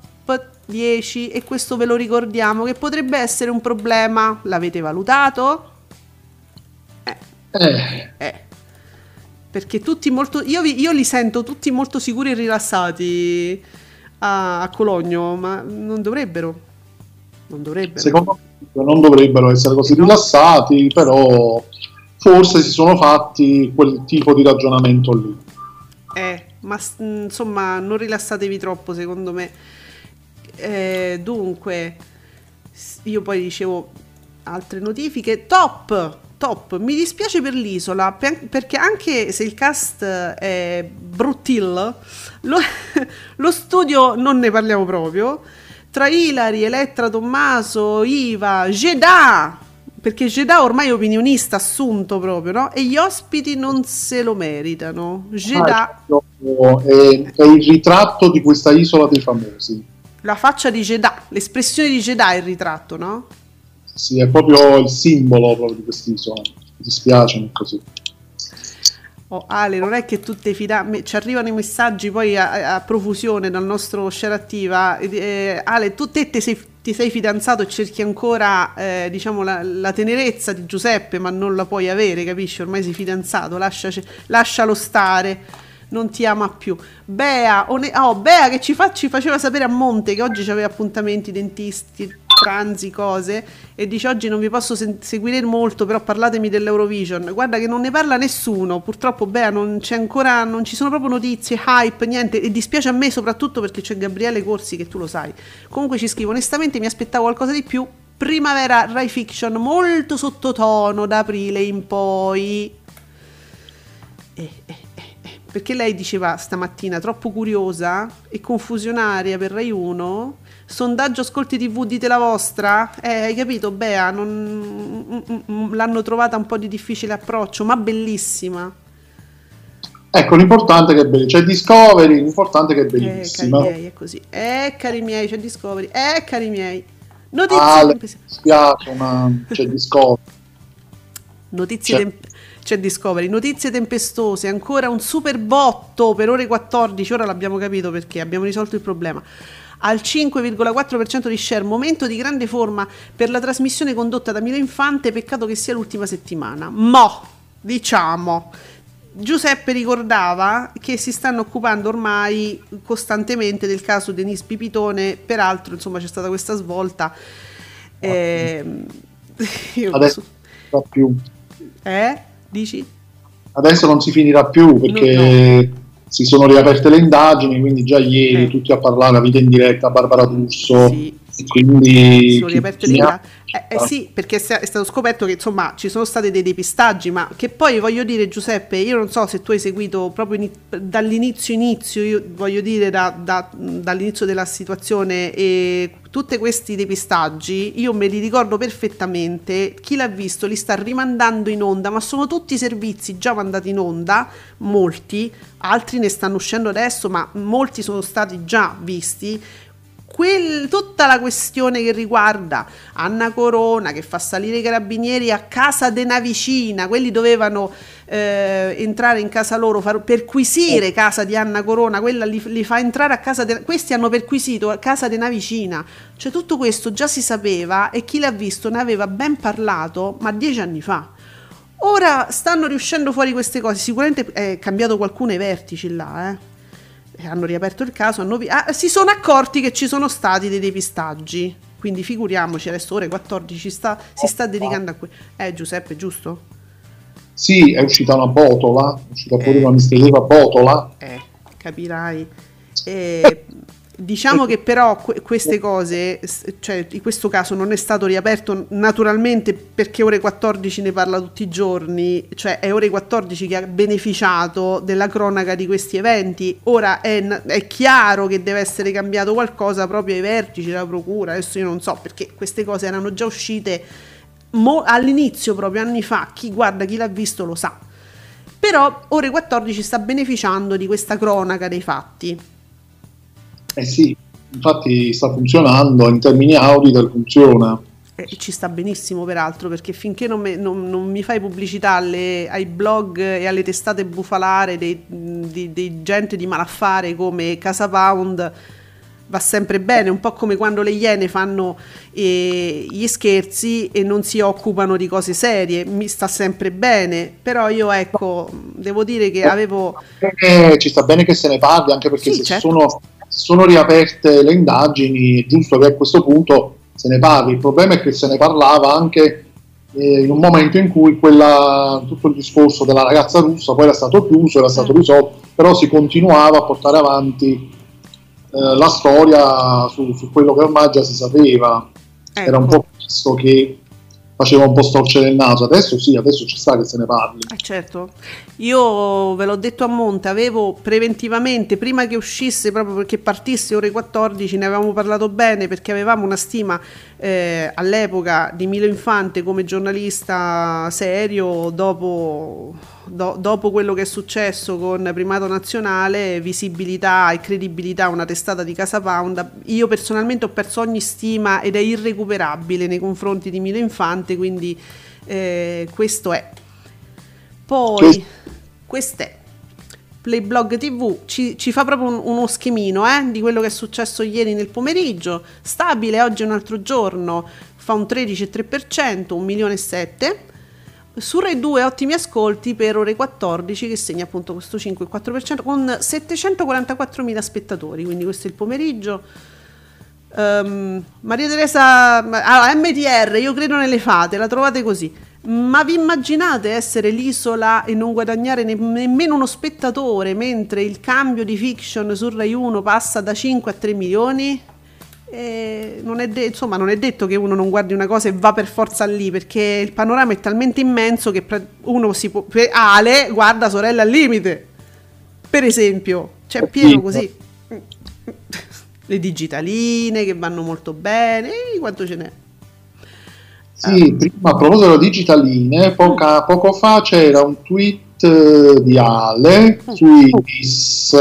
10 e questo ve lo ricordiamo che potrebbe essere un problema. L'avete valutato? Eh. eh. eh. Perché tutti molto. Io, vi, io li sento tutti molto sicuri e rilassati a, a Cologno, ma non dovrebbero. Non dovrebbero. Secondo me non dovrebbero essere così rilassati, però forse si sono fatti quel tipo di ragionamento lì. Eh, ma insomma, non rilassatevi troppo, secondo me. Eh, dunque, io poi ricevo altre notifiche. Top! Top, mi dispiace per l'isola perché anche se il cast è bruttil, lo, (laughs) lo studio non ne parliamo proprio. Tra Ilari, Elettra Tommaso, Iva, Jeddah, perché Jeddah ormai è opinionista assunto proprio, no? E gli ospiti non se lo meritano. Jeddah ah, è, è il ritratto di questa isola dei famosi. La faccia di Jeddah, l'espressione di Jeddah è il ritratto, no? Sì, è proprio il simbolo proprio di quest'isola. Mi dispiace, così. Oh, Ale, non è che tutte fida- ci arrivano i messaggi poi a, a profusione dal nostro share attiva. Eh, Ale, tu te, te sei, ti sei fidanzato e cerchi ancora eh, diciamo, la, la, tenerezza di Giuseppe, ma non la puoi avere, capisci? Ormai sei fidanzato, lasciaci, lascialo stare non ti ama più. Bea, one- oh, Bea che ci, fa- ci, faceva sapere a monte che oggi aveva appuntamenti dentisti, pranzi, cose e dice oggi non vi posso sen- seguire molto, però parlatemi dell'Eurovision. Guarda che non ne parla nessuno, purtroppo Bea non c'è ancora, non ci sono proprio notizie, hype, niente e dispiace a me soprattutto perché c'è Gabriele Corsi che tu lo sai. Comunque ci scrivo, onestamente mi aspettavo qualcosa di più. Primavera Rai Fiction molto sottotono da aprile in poi. Eh, eh perché lei diceva stamattina troppo curiosa e confusionaria per Rai 1 sondaggio ascolti tv dite la vostra? Eh, hai capito Bea? Non, mm, mm, mm, l'hanno trovata un po' di difficile approccio ma bellissima. Ecco l'importante è che è bellissima c'è Discovery l'importante è che è bellissima. eh, cari miei è così. Eh cari miei c'è Discovery. Eh cari miei notizie ah, mi spiace ma c'è (laughs) Discovery. Notizie c'è c'è Discovery. Notizie tempestose, ancora un super botto per ore 14, ora l'abbiamo capito perché, abbiamo risolto il problema. Al 5,4% di share, momento di grande forma per la trasmissione condotta da Milo Infante, peccato che sia l'ultima settimana. Mo, diciamo, Giuseppe ricordava che si stanno occupando ormai costantemente del caso Denise Pipitone, peraltro insomma c'è stata questa svolta. (laughs) Eh, Adesso non più. Eh? Dici? Adesso non si finirà più perché. Si sono riaperte le indagini, quindi già ieri eh. tutti a parlare, la vita in diretta, Barbara D'Urso. Sì. Quindi sono riaperte le indagini. Eh, eh, sì, perché è stato scoperto che insomma ci sono stati dei depistaggi, ma che poi voglio dire Giuseppe, io non so se tu hai seguito proprio in, dall'inizio inizio, io voglio dire da, da, dall'inizio della situazione e tutti questi depistaggi, io me li ricordo perfettamente, chi l'ha visto li sta rimandando in onda, ma sono tutti servizi già mandati in onda, molti, altri ne stanno uscendo adesso, ma molti sono stati già visti quel, tutta la questione che riguarda Anna Corona che fa salire i carabinieri a casa de una vicina, quelli dovevano eh, entrare in casa loro, far, perquisire casa di Anna Corona, quella li, li fa entrare a casa, de, questi hanno perquisito a casa di una vicina, cioè tutto questo già si sapeva e chi l'ha visto ne aveva ben parlato, ma dieci anni fa. Ora stanno riuscendo fuori queste cose, sicuramente è cambiato qualcuno ai vertici là, eh hanno riaperto il caso, hanno, ah, si sono accorti che ci sono stati dei depistaggi. Quindi figuriamoci, adesso ore 14 sta, si sta dedicando a questo. Eh Giuseppe, giusto? Sì, è uscita una botola, è uscita eh, una misteriosa botola. Eh, capirai. (laughs) Eh, Diciamo che però queste cose, cioè in questo caso non è stato riaperto naturalmente perché ore 14 ne parla tutti i giorni, cioè è ore 14 che ha beneficiato della cronaca di questi eventi. Ora è, è chiaro che deve essere cambiato qualcosa proprio ai vertici della procura, adesso io non so perché queste cose erano già uscite mo- all'inizio, proprio anni fa, chi guarda, chi l'ha visto lo sa. Però ore 14 sta beneficiando di questa cronaca dei fatti. Eh sì, infatti sta funzionando, in termini Auditor funziona. E ci sta benissimo peraltro perché finché non, me, non, non mi fai pubblicità alle, ai blog e alle testate bufalare dei, di, di, gente di malaffare come Casa Pound va sempre bene, un po' come quando le iene fanno eh, gli scherzi e non si occupano di cose serie, mi sta sempre bene, però io ecco, devo dire che avevo... Eh, ci sta bene che se ne parli anche perché sì, se certo. sono sono riaperte le indagini, è giusto che a questo punto se ne parli. Il problema è che se ne parlava anche eh, in un momento in cui quella, tutto il discorso della ragazza russa poi era stato chiuso, era stato mm. risolto, però si continuava a portare avanti eh, la storia su, su, quello che ormai già si sapeva. Ecco. era un po' visto che faceva un po' storcere il naso. Adesso sì, adesso ci sta che se ne parli. Eh, certo, io ve l'ho detto a monte, avevo preventivamente, prima che uscisse, proprio perché partisse ore 14, ne avevamo parlato bene perché avevamo una stima eh, all'epoca di Milo Infante come giornalista serio dopo, do- dopo quello che è successo con Primato Nazionale, visibilità e credibilità, una testata di Casa Pound. Io personalmente ho perso ogni stima ed è irrecuperabile nei confronti di Milo Infante, quindi eh, questo è. Poi, quest'è. Playblog TV ci, ci fa proprio un- uno schemino eh, di quello che è successo ieri nel pomeriggio. Stabile, oggi è un altro giorno, fa un 13,3%, 1 milione e 7. Su Rai 2 ottimi ascolti per ore 14 che segna appunto questo 5,4% con 744.000 spettatori, quindi questo è il pomeriggio. Ehm, Maria Teresa, allora, MTR, io credo nelle fate, la trovate così. Ma vi immaginate essere l'isola e non guadagnare ne- nemmeno uno spettatore mentre il cambio di fiction su Rai 1 passa da 5 a 3 milioni? E non è de- insomma, non è detto che uno non guardi una cosa e va per forza lì perché il panorama è talmente immenso che uno si può. Ale guarda Sorella al limite, per esempio, c'è pieno così. (laughs) Le digitaline che vanno molto bene, e quanto ce n'è? Sì, prima a proposito delle digitaline, poca- poco fa c'era un tweet eh, di Ale su Ibis.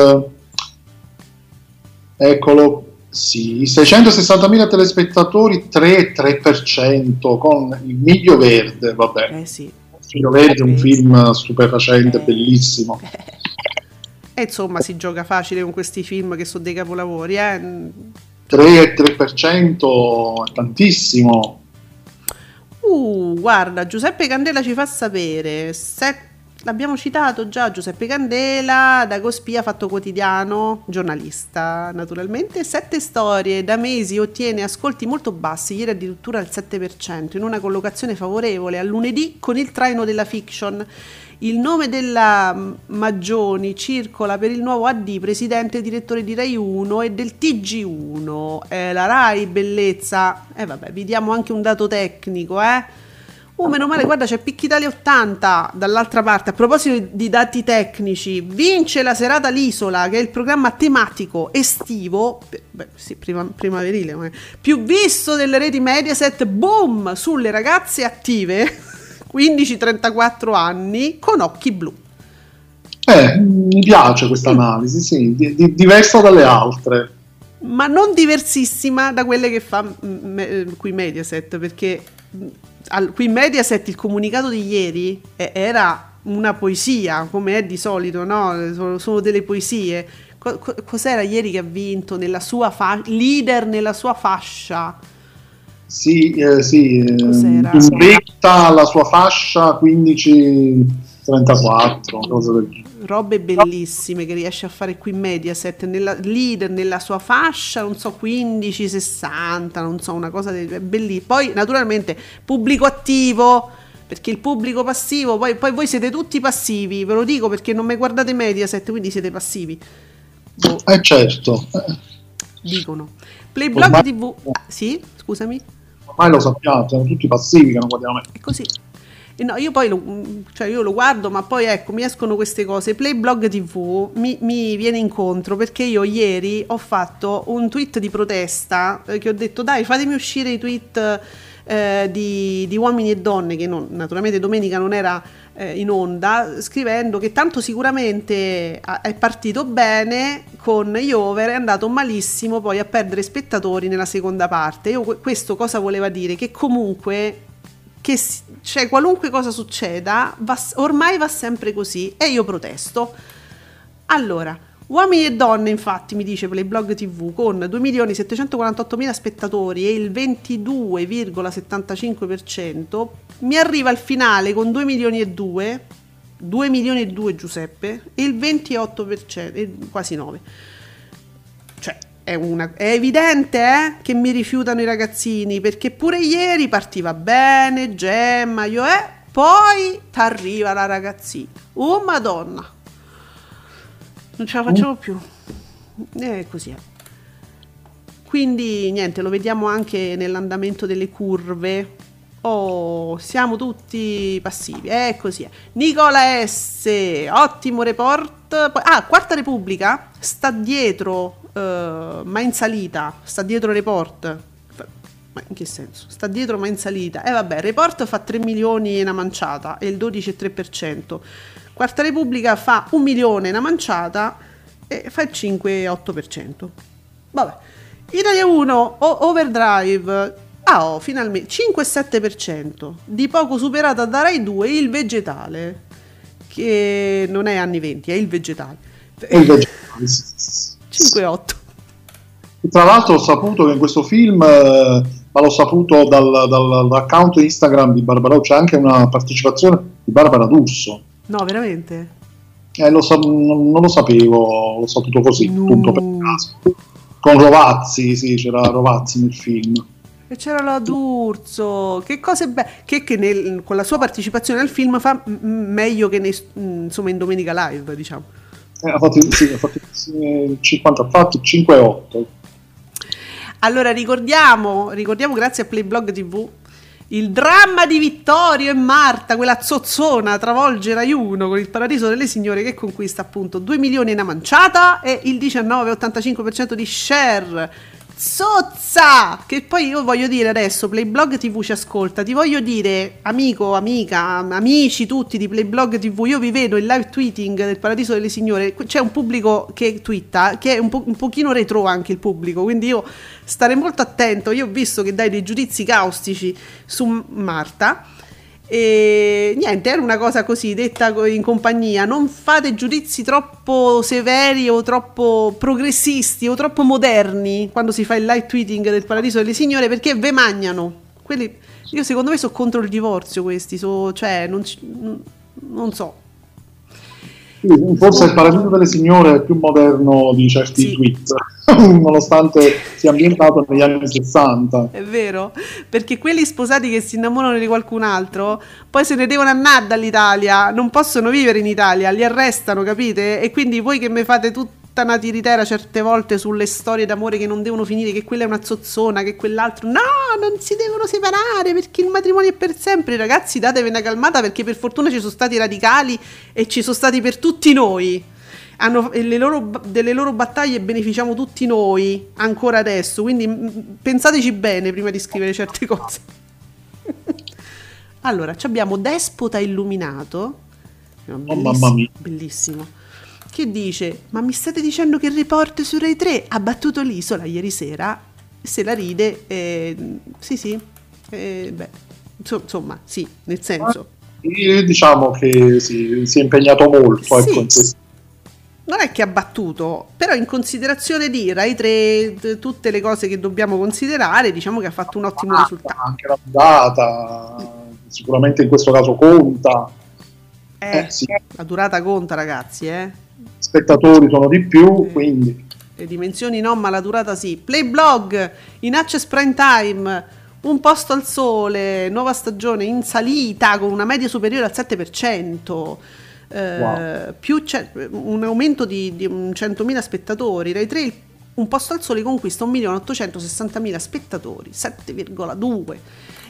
Eccolo, sì, 660.000 telespettatori, 3-3% con il Miglio Verde, vabbè. Eh sì. Miglio Verde è un eh, film stupefacente, eh. bellissimo. (laughs) E insomma si gioca facile con questi film che sono dei capolavori, eh? 3-3% è tantissimo. Uh, guarda, Giuseppe Candela ci fa sapere 7 l'abbiamo citato già Giuseppe Candela, Dago Spia, Fatto Quotidiano, giornalista naturalmente. Sette storie, da mesi ottiene ascolti molto bassi, ieri addirittura al 7%, in una collocazione favorevole a lunedì con il traino della fiction. Il nome della Maggioni circola per il nuovo AD, presidente e direttore di Rai 1 e del TG1. Eh, la Rai, bellezza. E eh, vabbè, vi diamo anche un dato tecnico, eh Oh, meno male, guarda, c'è Picchitalia 80 dall'altra parte. A proposito di dati tecnici, vince la serata L'Isola, che è il programma tematico estivo, beh, sì, prima- primaverile, ma- più visto delle reti Mediaset, boom, sulle ragazze attive, (laughs) 15-34 anni, con occhi blu. Eh, mi piace questa analisi, sì, di- di- diversa dalle altre. ma non diversissima da quelle che fa mm, me- eh, qui Mediaset, perché mm, al- qui Mediaset il comunicato di ieri eh, era una poesia, come è di solito, no? Sono, sono delle poesie. Co- co- cos'era ieri che ha vinto nella sua fa- leader nella sua fascia? Sì, eh, sì, eh, Cos'era? invetta la sua fascia 15-34, cosa del genere. Robe bellissime che riesce a fare qui Mediaset, nella, leader nella sua fascia, non so, 15-60, non so, una cosa del bellissima. Poi naturalmente pubblico attivo, perché il pubblico passivo, poi, poi voi siete tutti passivi, ve lo dico perché non mi guardate Mediaset, quindi siete passivi. Boh, Eh certo, dicono. Playblog Ormai- TV, ah, sì, scusami. ormai lo sappiamo, siamo tutti passivi che non guardiamo me. È così. No, io poi lo, mm, cioè io lo guardo, ma poi ecco, mi escono queste cose. Playblog TV mi, mi viene incontro perché io ieri ho fatto un tweet di protesta eh, che ho detto dai fatemi uscire i tweet eh, di, di uomini e donne, che non- naturalmente domenica non era eh, in onda, scrivendo che tanto sicuramente è partito bene con gli over, è andato malissimo poi a perdere spettatori nella seconda parte. Io, que- questo cosa voleva dire? Che comunque che cioè, qualunque cosa succeda, va ormai va sempre così e io protesto. Allora, uomini e donne, infatti, mi dice Playblog TV, con 2.748.000 spettatori e il 22,75%, mi arriva al finale con 2 milioni e 2, 2 milioni e 2 Giuseppe, e il 28%, e quasi 9. È, una- è evidente eh, che mi rifiutano i ragazzini perché pure ieri partiva bene, Gemma, io eh, poi t'arriva la ragazzina. Oh madonna, non ce la facciamo più. E così è. quindi niente, lo vediamo anche nell'andamento delle curve. Oh, siamo tutti passivi, è così. Nicola S, ottimo report. Ah, Quarta Repubblica sta dietro, ma in salita, sta dietro report. Ma in che senso? Sta dietro ma in salita. E eh, vabbè, report fa 3 milioni e una manciata e il 12,3%. Quarta Repubblica fa 1 milione e una manciata e fa il 5,8%. Vabbè. Italia 1 Overdrive ah, oh, finalmente 5,7% di poco superata da Rai 2 il vegetale che non è anni 20 è il vegetale è il vegetale 5,8 tra l'altro ho saputo che in questo film eh, ma l'ho saputo dal, dal, dall'account Instagram di Barbara c'è anche una partecipazione di Barbara D'Urso no veramente? Eh, lo sa- non, non, lo sapevo l'ho saputo così no. punto per caso con Rovazzi, sì, c'era Rovazzi nel film. E c'era la D'Urso, che cose belle, che, che nel, con la sua partecipazione al film fa m- meglio che nei, insomma, in Domenica Live, diciamo. Eh, ha fatto, sì, ha fatto 50, ha fatto 5-8. Allora ricordiamo, ricordiamo grazie a Playblog TV il dramma di Vittorio e Marta, quella zozzona, travolge Rai 1 con il Paradiso delle Signore che conquista appunto 2 milioni in manciata e il 19,85% di share. Zozza! Che poi io voglio dire adesso, Playblog TV ci ascolta, ti voglio dire, amico, amica, amici tutti di Playblog TV, io vi vedo il live tweeting del Paradiso delle Signore, c'è un pubblico che twitta, che è un, po- un pochino retro anche il pubblico, quindi io stare molto attento, io ho visto che dai dei giudizi caustici su Marta, e niente, era una cosa così detta in compagnia. Non fate giudizi troppo severi o troppo progressisti o troppo moderni quando si fa il live tweeting del Paradiso delle Signore perché ve magnano. Quelli, io secondo me sono contro il divorzio questi, so, cioè non, non so. Forse il Paradiso delle Signore è più moderno di certi sì. tweet, (laughs) nonostante sia ambientato negli anni 60. È vero, perché quelli sposati che si innamorano di qualcun altro poi se ne devono andare dall'Italia, non possono vivere in Italia, li arrestano, capite? E quindi voi che mi fate tutto una tiritera certe volte sulle storie d'amore che non devono finire, che quella è una zozzona, che quell'altro. No, non si devono separare perché il matrimonio è per sempre. Ragazzi, datevi una calmata perché per fortuna ci sono stati radicali e ci sono stati per tutti noi. Hanno, loro, delle loro battaglie beneficiamo tutti noi ancora adesso. Quindi pensateci bene prima di scrivere certe cose. (laughs) allora, abbiamo Despota Illuminato. Oh, mamma mia. Bellissimo che dice ma mi state dicendo che il report su Rai 3 ha battuto l'isola ieri sera se la ride eh, sì sì eh, beh, insomma sì nel senso e diciamo che sì, si è impegnato molto ecco, sì. ecco, non è che ha battuto, però in considerazione di Rai 3, t- tutte le cose che dobbiamo considerare, diciamo che ha fatto un ottimo ah, risultato. Anche la durata, sicuramente in questo caso conta. Eh, eh, sì. La durata conta ragazzi, eh spettatori sono di più, quindi... Le dimensioni no, ma la durata sì. Playblog, in access prime time, un posto al sole, nuova stagione in salita con una media superiore al 7%. Eh, wow. più un aumento di, di 100.000 spettatori. Rai 3 un posto al sole conquista 1.860.000 spettatori, 7,2.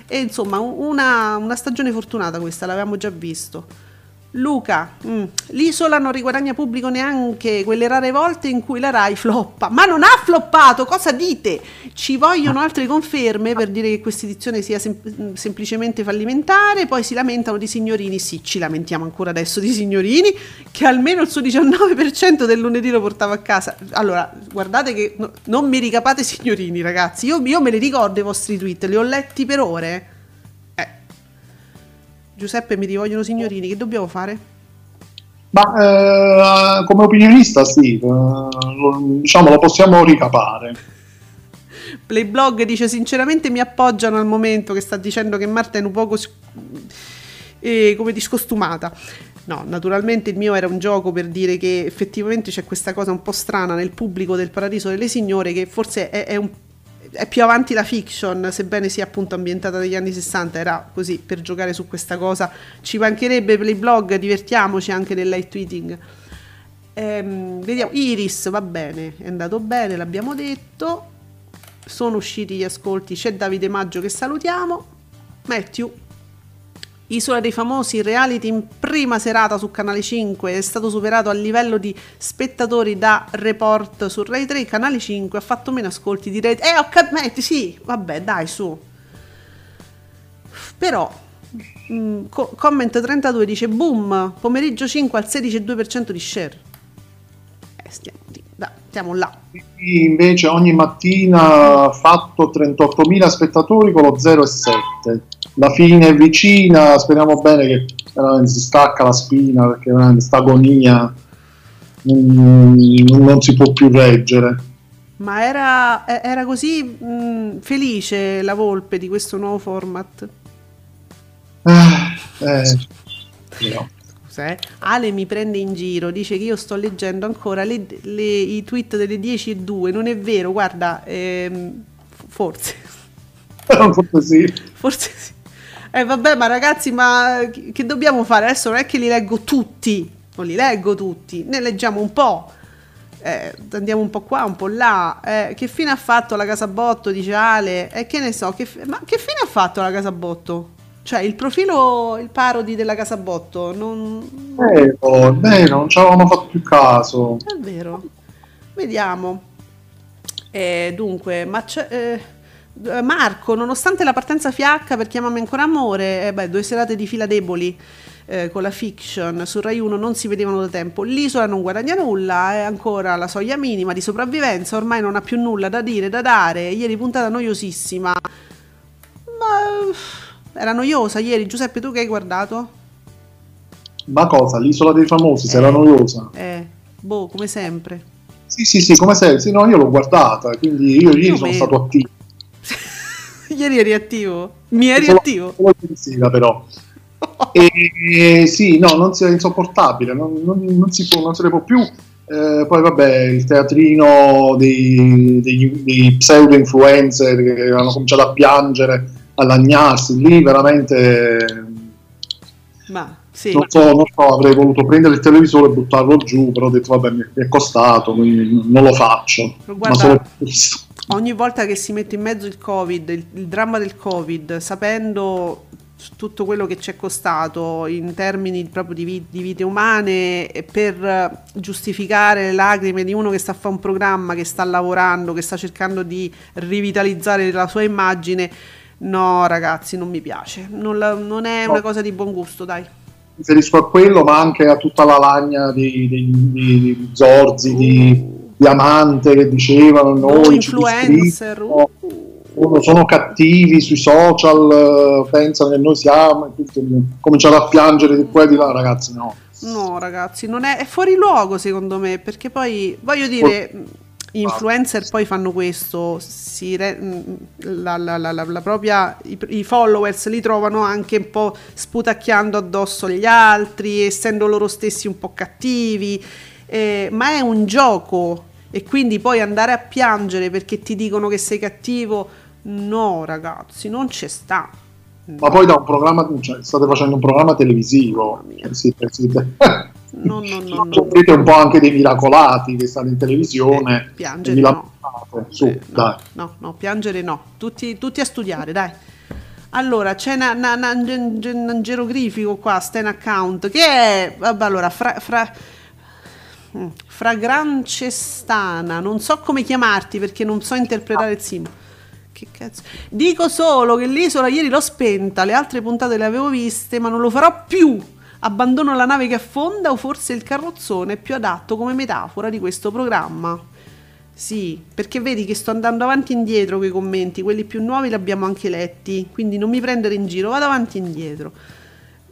E insomma, una, una stagione fortunata questa, l'avevamo già visto. Luca, mm, l'isola non riguadagna pubblico neanche quelle rare volte in cui la Rai floppa. Ma non ha floppato, cosa dite? Ci vogliono altre conferme per dire che questa edizione sia sem- semplicemente fallimentare, poi si lamentano di signorini, sì, ci lamentiamo ancora adesso di signorini, che almeno il suo 19% del lunedì lo portava a casa. Allora, guardate che no, non mi ricapate signorini ragazzi, io, io me li ricordo i vostri tweet, li ho letti per ore Giuseppe mi rivogliono signorini, che dobbiamo fare? Ma eh, come opinionista sì, eh, diciamo lo possiamo ricapare. Playblog dice sinceramente mi appoggiano al momento che sta dicendo che Marta è un poco eh, come discostumata. No, naturalmente il mio era un gioco per dire che effettivamente c'è questa cosa un po' strana nel pubblico del Paradiso delle Signore che forse è, è un è più avanti la fiction, sebbene sia appunto ambientata negli anni 60, era così per giocare su questa cosa. Ci mancherebbe per i blog, divertiamoci anche nel live tweeting. Ehm, vediamo, Iris va bene, è andato bene, l'abbiamo detto. sono usciti gli ascolti, c'è Davide Maggio che salutiamo, Matthew, Isola dei Famosi, reality in prima serata su Canale 5, è stato superato a livello di spettatori da report su Rai 3, Canale 5 ha fatto meno ascolti di Rai 3, eh ho capito, sì, vabbè dai su. Però, mh, mm, co- comment 32 dice boom, pomeriggio 5 al 16,2% di share. Eh, stiamo, da, stiamo là. Invece ogni mattina ha fatto 38.000 spettatori con lo 0,7 la fine è vicina, speriamo bene che veramente si stacca la spina perché veramente sta agonia non, non, si può più reggere. Ma era, era così mh, felice la volpe di questo nuovo format? Ah, eh, no. Eh. Ale mi prende in giro, dice che io sto leggendo ancora le, le, i tweet delle 10 e 2. Non è vero, guarda, ehm, forse. (laughs) forse sì. Forse sì. Eh vabbè, ma ragazzi, ma che dobbiamo fare? Adesso non è che li leggo tutti, non li leggo tutti, ne leggiamo un po'. Eh, andiamo un po' qua, un po' là. Eh, che fine ha fatto la Casabotto? Dice Ale. E eh, che ne so, che, ma che fine ha fatto la Casabotto? Cioè, il profilo, il parodi della Casabotto non... Eh, oh, beh, non ci avevamo fatto più caso. È vero. Vediamo. Eh, dunque, ma c'è... Eh, eh, Marco, nonostante la partenza fiacca per Chiamami ancora amore, eh beh, due serate di fila deboli eh, con la fiction su Rai 1 non si vedevano da tempo. L'isola non guadagna nulla, è ancora la soglia minima di sopravvivenza, ormai non ha più nulla da dire, da dare. Ieri puntata noiosissima. Ma eh, era noiosa ieri, Giuseppe, tu che hai guardato? Ma cosa? L'isola dei famosi, se era noiosa. Eh, boh, come sempre. Sì, sì, sì, come sempre. Sì, no, io l'ho guardata, quindi io ieri sono stato attivo. (laughs) Ieri eri attivo. Mi eri Solo, attivo. Sera, però. (laughs) e, sì, no, non sia insopportabile, non, non, non, si può, non se ne può più. Eh, poi vabbè, il teatrino dei, dei, dei pseudo influencer che hanno cominciato a piangere, a lagnarsi, lì veramente... Ma sì. Non so, non so, avrei voluto prendere il televisore e buttarlo giù, però ho detto vabbè mi è costato, quindi non lo faccio. Guarda, ogni volta che si mette in mezzo il covid, il, il dramma del covid, sapendo tutto quello che ci è costato in termini proprio di, vi- di, vite umane per giustificare le lacrime di uno che sta a fare un programma, che sta lavorando, che sta cercando di rivitalizzare la sua immagine, no ragazzi non mi piace, non, la, non è no. una cosa di buon gusto dai. Mi riferisco a quello ma anche a tutta la lagna di, di, di, di Zorzi, uh. di Diamante che dicevano noi influencer uh. sono cattivi sui social pensano che noi siamo cominciano a piangere di qua e di là ragazzi no no ragazzi non è, è fuori luogo secondo me perché poi voglio dire gli influencer poi fanno questo, re, la, la, la, la, propria, i, i, followers li trovano anche un po' sputacchiando addosso agli altri, essendo loro stessi un po' cattivi, eh, ma è un gioco e quindi poi andare a piangere perché ti dicono che sei cattivo, no ragazzi, non c'è sta. No. Ma poi da un programma, cioè, state facendo un programma televisivo, siete, siete, (laughs) no, no, no, no. Siete un po' anche dei miracolati che stanno in televisione. Eh, piangere no. Su, eh, no, no, no, piangere no. Tutti, tutti a studiare, dai. Allora, c'è un geroglifico qua, Sten Account, che è, vabbè, allora, fra, fra Mm. Fragrancestana, non so come chiamarti perché non so interpretare il simbolo. Che cazzo? Dico solo che l'isola ieri l'ho spenta, le altre puntate le avevo viste, ma non lo farò più. Abbandono la nave che affonda o forse il carrozzone è più adatto come metafora di questo programma. Sì, perché vedi che sto andando avanti e indietro con i commenti, quelli più nuovi li abbiamo anche letti, quindi non mi prendere in giro, vado avanti e indietro.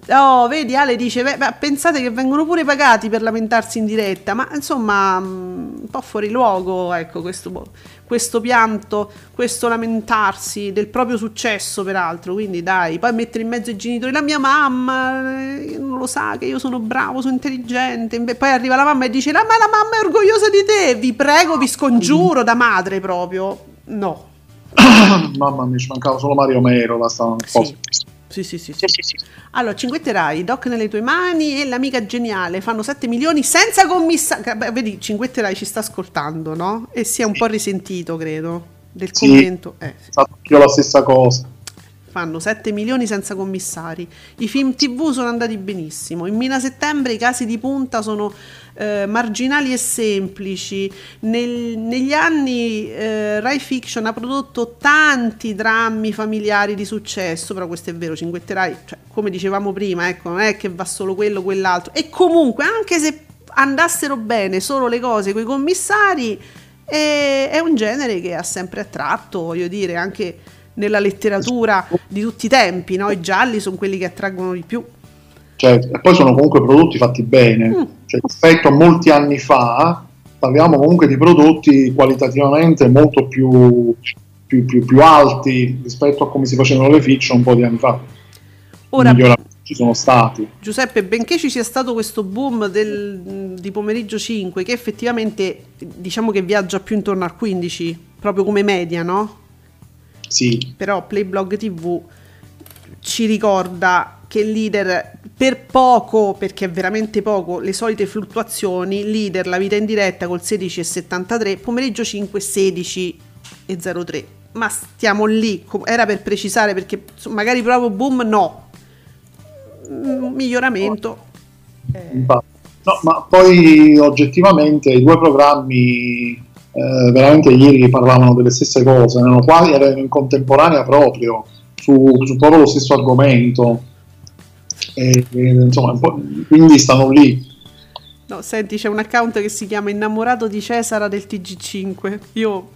Oh, vedi, Ale dice: beh, pensate che vengono pure pagati per lamentarsi in diretta, ma insomma, mm, un po' fuori luogo, ecco, questo, questo pianto, questo lamentarsi del proprio successo, peraltro. Quindi, dai, poi mettere in mezzo i genitori, la mia mamma eh, non lo sa che io sono bravo, sono intelligente. Poi arriva la mamma e dice: Ma la mamma è orgogliosa di te, vi prego, vi scongiuro da madre proprio. No. (coughs) Mamma mia, ci mancava solo Mario Mero, la stavano un po'. Sì. Sì, sì, sì, sì. sì, sì. Allora, cinguetterai, Doc nelle tue mani e l'amica geniale fanno 7 milioni senza commissario. Vedi, cinguetterai ci sta ascoltando, no? E si è un po' risentito, credo. del sì, commento. Eh, sì. Io la stessa cosa. Fanno 7 milioni senza commissari. I film TV sono andati benissimo. In Mina Settembre i casi di punta sono eh, marginali e semplici. Nel, negli anni eh, Rai Fiction ha prodotto tanti drammi familiari di successo, però questo è vero, Cinguette Rai, cioè, come dicevamo prima, ecco, non è che va solo quello o quell'altro. E comunque, anche se andassero bene solo le cose con i commissari, è, è un genere che ha sempre attratto, voglio dire, anche nella letteratura di tutti i tempi, no? i gialli sono quelli che attraggono di più. Cioè, e poi sono comunque prodotti fatti bene, mm. cioè, rispetto a molti anni fa parliamo comunque di prodotti qualitativamente molto più, più, più, più alti rispetto a come si facevano le fiction un po' di anni fa. Ora, ci sono stati. Giuseppe, benché ci sia stato questo boom del, di pomeriggio 5, che effettivamente diciamo che viaggia più intorno al 15, proprio come media, no? Sì. Però Playblog TV ci ricorda che il leader per poco, perché è veramente poco, le solite fluttuazioni, leader la vita in diretta col 16,73, pomeriggio 5 16,03. Ma stiamo lì, era per precisare perché magari proprio boom no, mm, miglioramento. No, ma poi oggettivamente i due programmi eh, veramente ieri parlavano delle stesse cose, erano, quasi, erano in contemporanea proprio su, su proprio lo stesso argomento. E, e, insomma, quindi stanno lì. No, senti, c'è un account che si chiama Innamorato di Cesara del TG5. Io.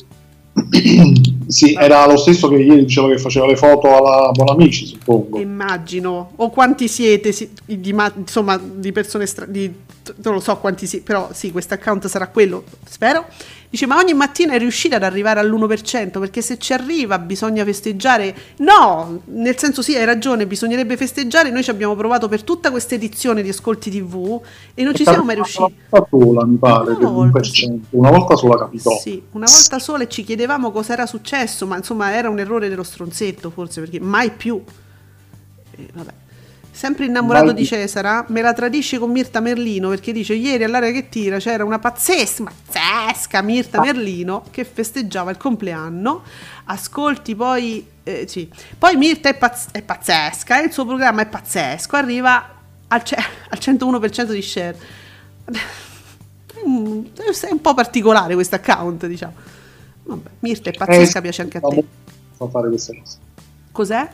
(clears throat) sì, era lo stesso che ieri diceva che faceva le foto alla Buonamici, suppongo. Immagino. O quanti siete, di, insomma, di persone stra- di, non lo so quanti siete, però sì, questo account sarà quello, spero. Dice, ma ogni mattina è riuscita ad arrivare all'1%, perché se ci arriva bisogna festeggiare. No, nel senso sì, hai ragione, bisognerebbe festeggiare. Noi ci abbiamo provato per tutta questa edizione di Ascolti TV e non ci siamo mai riusciti. Una volta sola, mi pare, una volta, una volta sola capitò. Sì, una volta sola e ci chiedevamo cosa era successo, ma insomma era un errore dello stronzetto forse, perché mai più. Eh, vabbè. Sempre innamorato di Cesara, me la tradisce con Mirta Merlino perché dice ieri all'area che tira c'era una pazzesca, pazzesca Mirta Merlino che festeggiava il compleanno. Ascolti poi, eh, sì. poi Mirta è, pazz- è pazzesca, il suo programma è pazzesco, arriva al, ce- (laughs) al 101% di share. Mm, è un po' particolare questo account, diciamo. Vabbè, Mirta è pazzesca, eh, piace anche a te. Fa fare queste cose. Cos'è?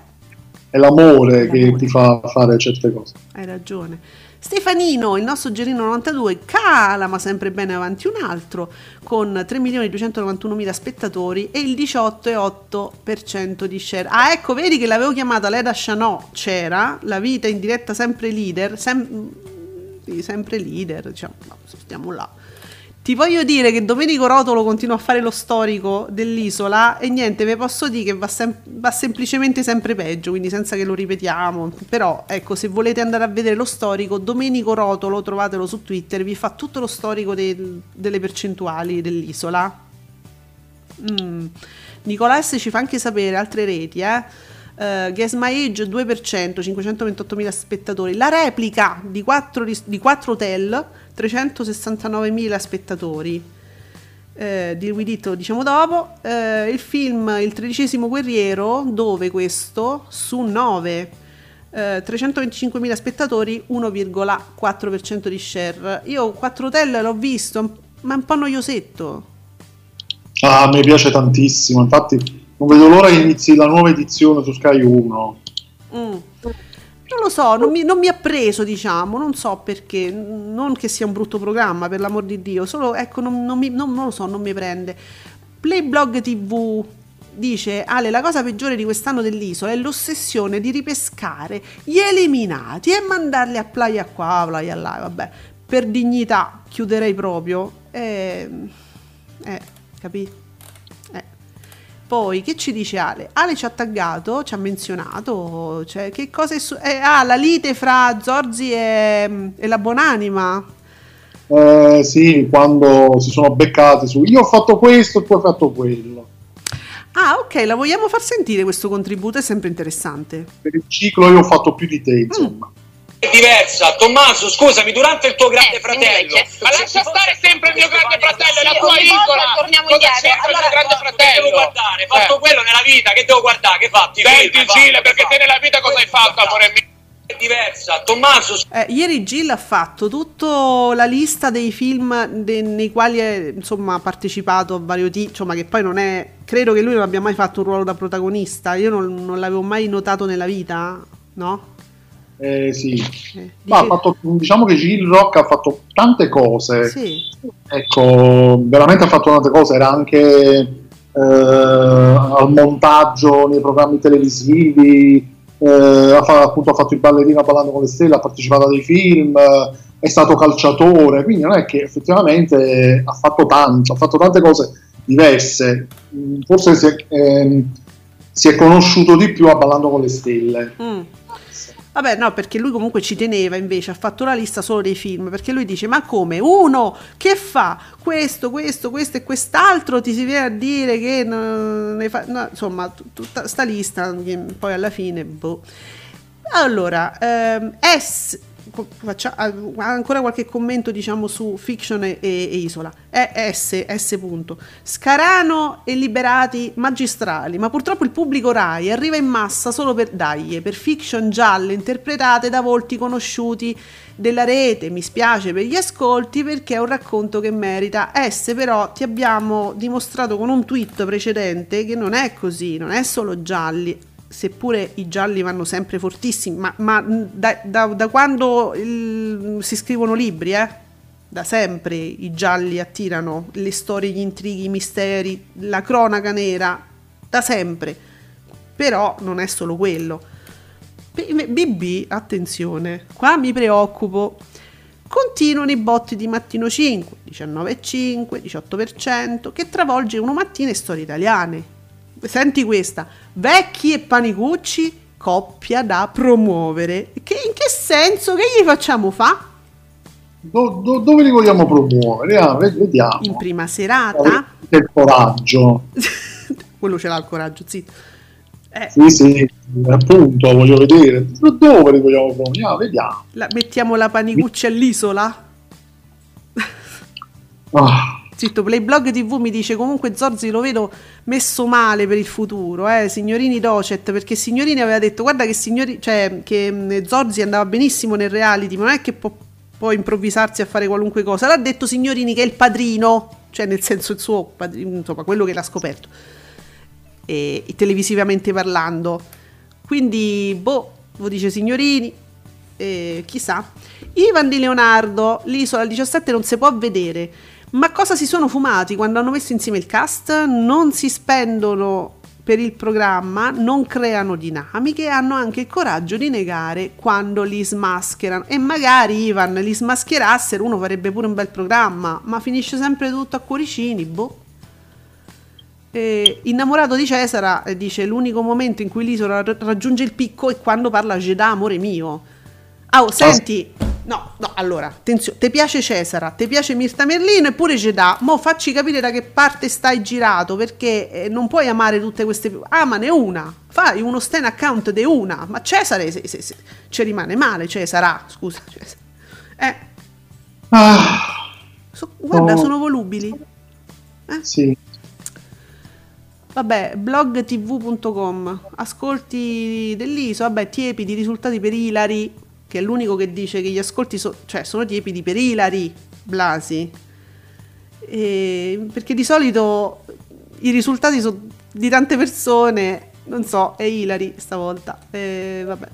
È l'amore, che ti fa fare certe cose. Hai ragione. Stefanino, il nostro Gerino 92, cala ma sempre bene avanti un altro con 3.291.000 spettatori e il 18,8% di share. Ah ecco, vedi che l'avevo chiamata Leda Chanot, c'era, la vita in diretta sempre leader, sem- sempre leader, diciamo, stiamo là. Ti voglio dire che Domenico Rotolo continua a fare lo storico dell'isola e niente, vi posso dire che va, sem- va, semplicemente sempre peggio, quindi senza che lo ripetiamo. Però ecco, se volete andare a vedere lo storico, Domenico Rotolo, trovatelo su Twitter, vi fa tutto lo storico de- delle percentuali dell'isola. Mm. Nicola S ci fa anche sapere altre reti, eh. Uh, Guess My Age 2%, 528.000 spettatori. La replica di 4, di 4 hotel 369.000 spettatori. Eh, di Guidito diciamo dopo. Eh, il film Il tredicesimo guerriero, dove questo su 9 eh, 325.000 spettatori, 1,4% di share. Io 4 hotel l'ho visto, ma è un po' noiosetto. Ah, mi piace tantissimo, infatti non vedo l'ora che inizi la nuova edizione su Sky 1. Mm. Non lo so, non mi, non mi, ha preso, diciamo, non so perché, non che sia un brutto programma, per l'amor di Dio, solo, ecco, non, non, mi, non lo so, non mi prende. Playblog TV dice, Ale, la cosa peggiore di quest'anno dell'isola è l'ossessione di ripescare gli eliminati e mandarli a playa qua, playa là, vabbè, per dignità chiuderei proprio. Eh, eh capito? Poi che ci dice Ale? Ale ci ha taggato, ci ha menzionato, cioè, che cosa è su- eh, ah, la lite fra Zorzi e, e la Buonanima. Eh, sì, quando si sono beccati su io ho fatto questo e tu hai fatto quello. Ah, ok, la vogliamo far sentire questo contributo, è sempre interessante. Per il ciclo io ho fatto più di te, insomma. È diversa. Tommaso, scusami, durante il tuo grande fratello. Ma lascia stare sempre il mio grande fratello, è la tua isola. torniamo Cosa indietro. il Allora, mio grande Che devo fratello? guardare? Fatto quello nella vita, che devo guardare? Che fatti? Senti Gile, perché te nella vita cosa hai fatto, amore mio? È diversa. Tommaso, Eh, ieri Jill ha fatto tutta la lista dei film de- nei quali è, insomma, ha partecipato a vario tipo, insomma, che poi non è... Credo che lui non abbia mai fatto un ruolo da protagonista, io non, non l'avevo mai notato nella vita, no? Eh, sì. Eh, Ma fatto- diciamo che Gil Rock ha fatto tante cose. Sì, Ecco, veramente ha fatto tante cose, era anche eh, al montaggio nei programmi televisivi, eh, ha, fa- appunto, ha fatto il ballerino ballando con le stelle, ha partecipato a dei film, è stato calciatore, quindi non è che effettivamente ha fatto tanto, ha fatto tante cose diverse, forse si è, ehm, si è conosciuto di più a Ballando con le stelle. Mm. Vabbè, no, perché lui comunque ci teneva invece, ha fatto la lista solo dei film, perché lui dice, ma come? Uno che fa questo, questo, questo e quest'altro, ti si viene a dire che ne fa... no, insomma, tutta sta lista, poi alla fine, boh. Allora, ehm, S... faccia- ancora qualche commento diciamo su fiction e, e isola. È S, S punto. Scarano e Liberati magistrali. Ma purtroppo il pubblico Rai arriva in massa solo per daglie per fiction gialle interpretate da volti conosciuti della rete. Mi spiace per gli ascolti perché è un racconto che merita S però ti abbiamo dimostrato con un tweet precedente che non è così non è solo gialli seppure i gialli vanno sempre fortissimi, ma, ma da, da- da quando il- si scrivono libri, eh? da sempre i gialli attirano le storie, gli intrighi, i misteri, la cronaca nera, da sempre. Però non è solo quello. BB, attenzione, qua mi preoccupo. Continuano i botti di Mattino 5, 19,5, 18%, che travolge uno mattina e storie italiane. Senti questa, vecchi e panicucci, coppia da promuovere. Che, in che senso? Che gli facciamo fa? Do- do- dove li vogliamo promuovere? Ah, ved- vediamo. In prima serata? Il coraggio. (laughs) Quello ce l'ha il coraggio, zitto. Eh, Sì, sì, appunto, voglio vedere. Do- Dove li vogliamo promuovere? Ah, vediamo. la- mettiamo la panicucci all'isola? Ah, Zitto, Playblog TV mi dice comunque Zorzi lo vedo messo male per il futuro, eh, signorini Docet, perché Signorini aveva detto guarda che, signori, cioè, che Zorzi andava benissimo nel reality, ma non è che può, può improvvisarsi a fare qualunque cosa, l'ha detto Signorini che è il padrino, cioè nel senso il suo padrino, insomma quello che l'ha scoperto, e, e televisivamente parlando. Quindi, boh, lo dice Signorini, eh, chissà. Ivan di Leonardo, l'isola 17 non si può vedere. Ma cosa si sono fumati quando hanno messo insieme il cast? Non si spendono per il programma, non creano dinamiche, hanno anche il coraggio di negare quando li smascherano. E magari Ivan li smascherassero, uno farebbe pure un bel programma, ma finisce sempre tutto a cuoricini, boh. Eh, innamorato di Cesara eh, dice l'unico momento in cui l'isola ra- raggiunge il picco è quando parla Jeddah, amore mio. Oh, senti, no, no, allora, attenzione, ti piace Cesara, ti piace Mirta Merlino e pure Jeddah, mo facci capire da che parte stai girato, perché eh, non puoi amare tutte queste... Amane una, fai uno stand account di una, ma Cesare se, se- se- ci rimane male, Cesara, scusa. Cesare. Eh, ah, so- guarda, Oh. sono volubili. sì. Vabbè, blogtv.com, ascolti dell'ISO, vabbè, tiepidi, risultati per Ilari, che è l'unico che dice che gli ascolti so- cioè, sono tiepidi per Ilari, Blasi. E- perché di solito i risultati sono di tante persone, non so, è Ilari stavolta. E vabbè.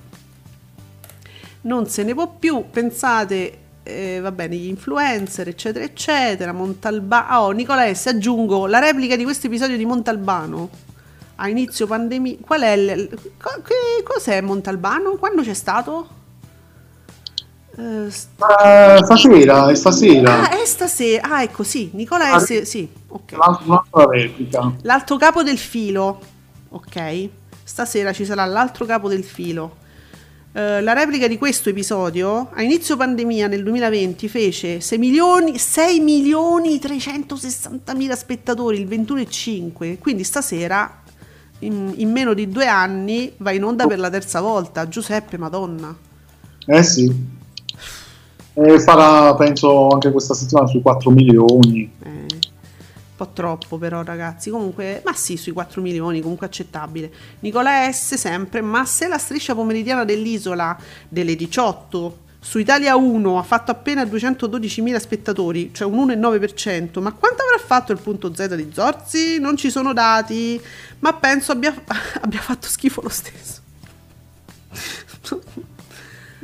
Non se ne può più, pensate, eh, va bene, gli influencer, eccetera, eccetera, Montalbano. Oh, Nicola S, aggiungo la replica di questo episodio di Montalbano. A inizio pandemia. Qual è? co- che- cos'è Montalbano? Quando c'è stato? Eh, stasera, è stasera. ah, è stasera. Ah, ecco, sì. Nicola Ah, S, sì, ok. L'altra replica. L'altro capo del filo, ok? Stasera ci sarà l'altro capo del filo. Eh, la replica di questo episodio a inizio pandemia nel 2020 fece 6 milioni, 6 milioni 360 mila spettatori il 21,5 quindi stasera in, in meno di due anni va in onda per la terza volta Giuseppe Madonna Eh sì. E farà, penso, anche questa settimana sui 4 milioni. Eh, un po' troppo però ragazzi, comunque, ma sì, sui 4 milioni, comunque accettabile. Nicola S sempre, ma se la striscia pomeridiana dell'isola delle 18 su Italia 1 ha fatto appena 212.000 spettatori, cioè un 1,9%, ma quanto avrà fatto il punto Z di Zorzi? Non ci sono dati, ma penso abbia, (laughs) abbia fatto schifo lo stesso.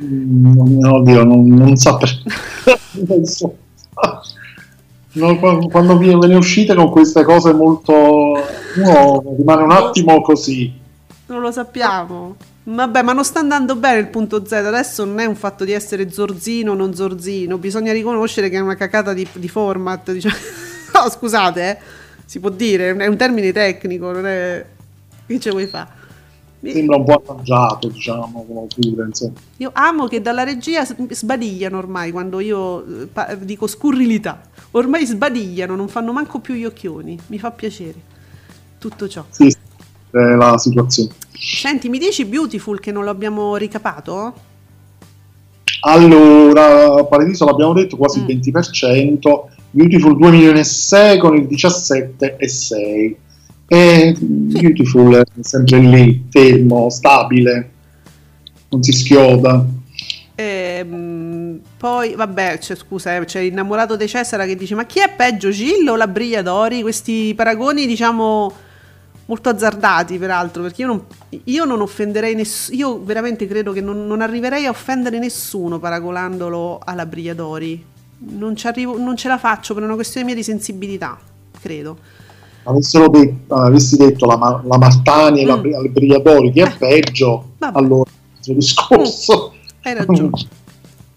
Mm, oddio, non, non so perché. (laughs) non so. No, quando quando ve ne uscite con queste cose molto... Uno rimane un attimo così. Non lo sappiamo. Vabbè, ma non sta andando bene il punto Z. Adesso non è un fatto di essere zorzino o non zorzino. Bisogna riconoscere che è una cacata di, di format. Diciamo. (laughs) No, scusate, eh. si può dire, è un termine tecnico, non è. Che ce vuoi fare? Sembra un po' arrangiato, diciamo, come insomma. Io amo che dalla regia sbadigliano ormai quando io eh, pa- dico scurrilità. Ormai sbadigliano, non fanno manco più gli occhioni. Mi fa piacere. Tutto ciò. Sì, è la situazione. Senti, mi dici Beautiful che non l'abbiamo ricapato? Allora, Paradiso l'abbiamo detto quasi Mm. il 20%, Beautiful 2 milioni e 6 con il 17 e 6. Beautiful è sempre lì, fermo, stabile, non si schioda. Ehm, poi, vabbè, c'è, scusa, eh, c'è l'innamorato di Cesara che dice: Ma chi è peggio, Gillo o la Brigliadori? Questi paragoni, diciamo, molto azzardati, peraltro, perché io non, io non offenderei nessuno. Io veramente credo che non, non arriverei a offendere nessuno paragonandolo alla Brigliadori. Non, ci arrivo, non ce la faccio per una questione mia di sensibilità, credo. Avessero detto, avessi detto la, la Martani e la, Mm. Bri- al Brigliadori chi è peggio, Vabbè. allora il discorso. Hai ragione. (laughs)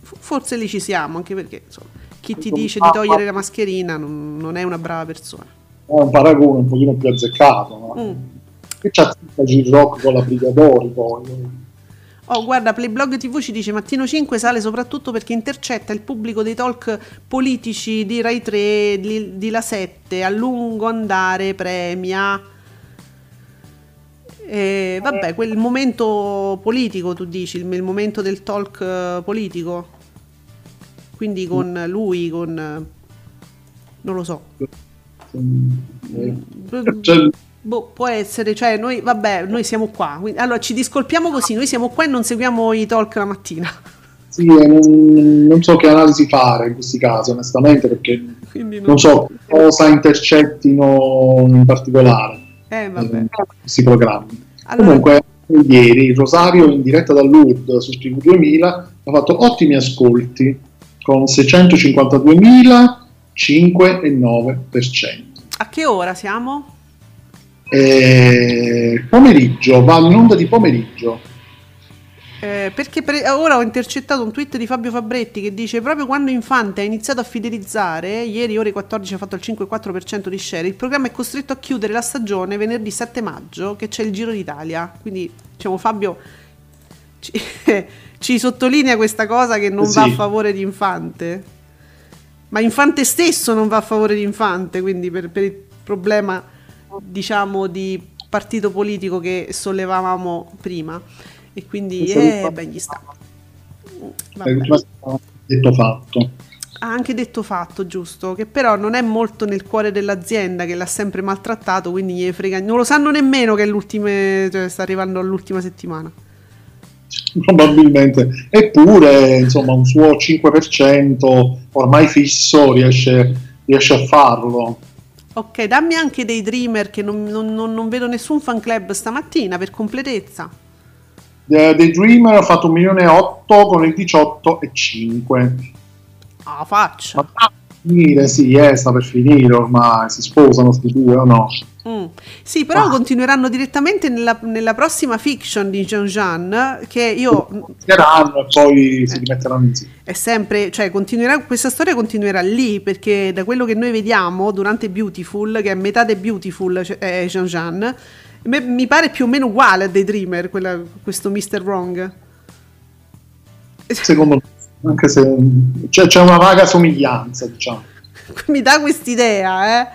Forse lì ci siamo, anche perché insomma, chi ti dice di togliere la mascherina non, non è una brava persona. È un paragone un pochino più azzeccato. No? Mm. Che c'ha il rock con la Brigliadori poi. Oh, guarda, Playblog TV ci dice Mattino 5 sale soprattutto perché intercetta il pubblico dei talk politici di Rai 3, di, di La 7, a lungo andare premia. E, vabbè, quel momento politico, tu dici, il, il momento del talk eh, politico. Quindi con lui, con... eh, non lo so. Cioè, Boh, può essere, cioè noi, vabbè, noi siamo qua. allora ci discolpiamo così, noi siamo qua e non seguiamo i talk la mattina. (laughs) Sì, non, non so che analisi fare in questi casi, onestamente, perché Quindi non so cosa intercettino in particolare Eh, vabbè. questi programmi. Allora- Comunque, ieri Rosario in diretta da Lourdes su TV 2000 ha fatto ottimi ascolti con 652.000, 5,9%. A che ora siamo? Eh, pomeriggio, va in onda di pomeriggio. Eh, perché pre- ora ho intercettato un tweet di Fabio Fabretti che dice proprio quando Infante ha iniziato a fidelizzare, ieri ore 14 ha fatto il 5,4% di share, il programma è costretto a chiudere la stagione venerdì 7 maggio che c'è il Giro d'Italia. Quindi diciamo Fabio (laughs) ci, ci sottolinea questa cosa che non Sì. va a favore di Infante. Ma Infante stesso non va a favore di Infante, quindi per, per il problema diciamo di partito politico che sollevavamo prima. E quindi eh, beh, gli sta. Eh, Vabbè. settimana detto fatto. Ha anche detto fatto, giusto? Che però non è molto nel cuore dell'azienda che l'ha sempre maltrattato, quindi gli frega. Non lo sanno nemmeno che cioè, sta arrivando all'ultima settimana. probabilmente eppure insomma un suo 5% ormai fisso riesce, riesce a farlo Ok, dammi anche dei dreamer che non, non- non- vedo nessun fan club stamattina per completezza. The, The Dreamer ha fatto un milione e 8 con il 18 e 5 Ah, faccia. finire sì eh, sta per finire ormai si sposano sti due o no Mm. Sì, però Ah. continueranno direttamente nella, nella prossima fiction di Jean Jean, che io Fingeranno e poi si rimetteranno insieme è sempre, cioè continuerà, questa storia continuerà lì perché da quello che noi vediamo durante Beautiful, che è metà di Beautiful, cioè, è Jean Jean, mi pare più o meno uguale a Daydreamer, quella, questo Mr. Wrong. secondo me anche se c'è, c'è una vaga somiglianza diciamo (laughs) mi dà quest'idea, eh.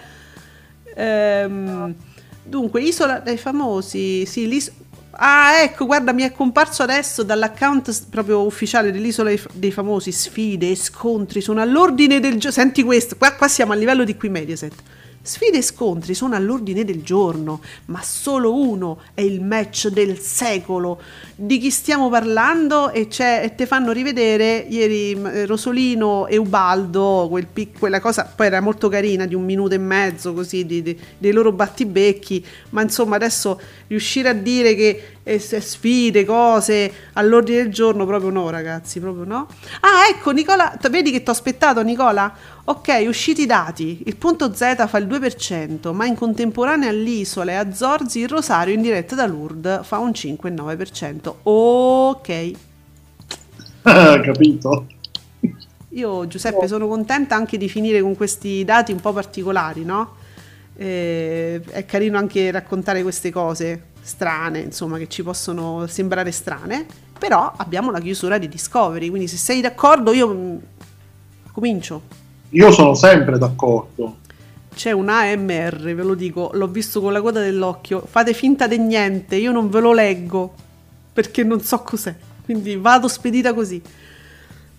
Ehm, dunque, Isola dei Famosi, sì, l'is- Ah, ecco, guarda, mi è comparso adesso dall'account proprio ufficiale dell'Isola dei Famosi sfide e scontri sono all'ordine del giorno. Senti questo, qua, qua siamo a livello di qui Mediaset. Sfide e scontri sono all'ordine del giorno, ma solo uno è il match del secolo. Di chi stiamo parlando? E, e te fanno rivedere ieri m, eh, Rosolino e Ubaldo, quel pic- quella cosa, poi era molto carina, di un minuto e mezzo così, di- di- dei loro battibecchi, ma insomma adesso riuscire a dire che eh, sfide, cose all'ordine del giorno, proprio no ragazzi, proprio no. Ah ecco Nicola, vedi che ti ho aspettato Nicola? Ok, usciti i dati, il punto Z fa il 2%, ma in contemporanea all'isola e a Zorzi il Rosario in diretta da Lourdes fa un 5,9%. Ok. (laughs) Capito? Io Giuseppe sono contenta anche di finire con questi dati un po' particolari, no? Eh, è carino anche raccontare queste cose strane, insomma, che ci possono sembrare strane, però abbiamo la chiusura di Discovery, quindi se sei d'accordo io mm, comincio. Io sono sempre d'accordo. C'è un AMR, ve lo dico, l'ho visto con la coda dell'occhio. Fate finta di niente, io non ve lo leggo perché non so cos'è. Quindi vado spedita così.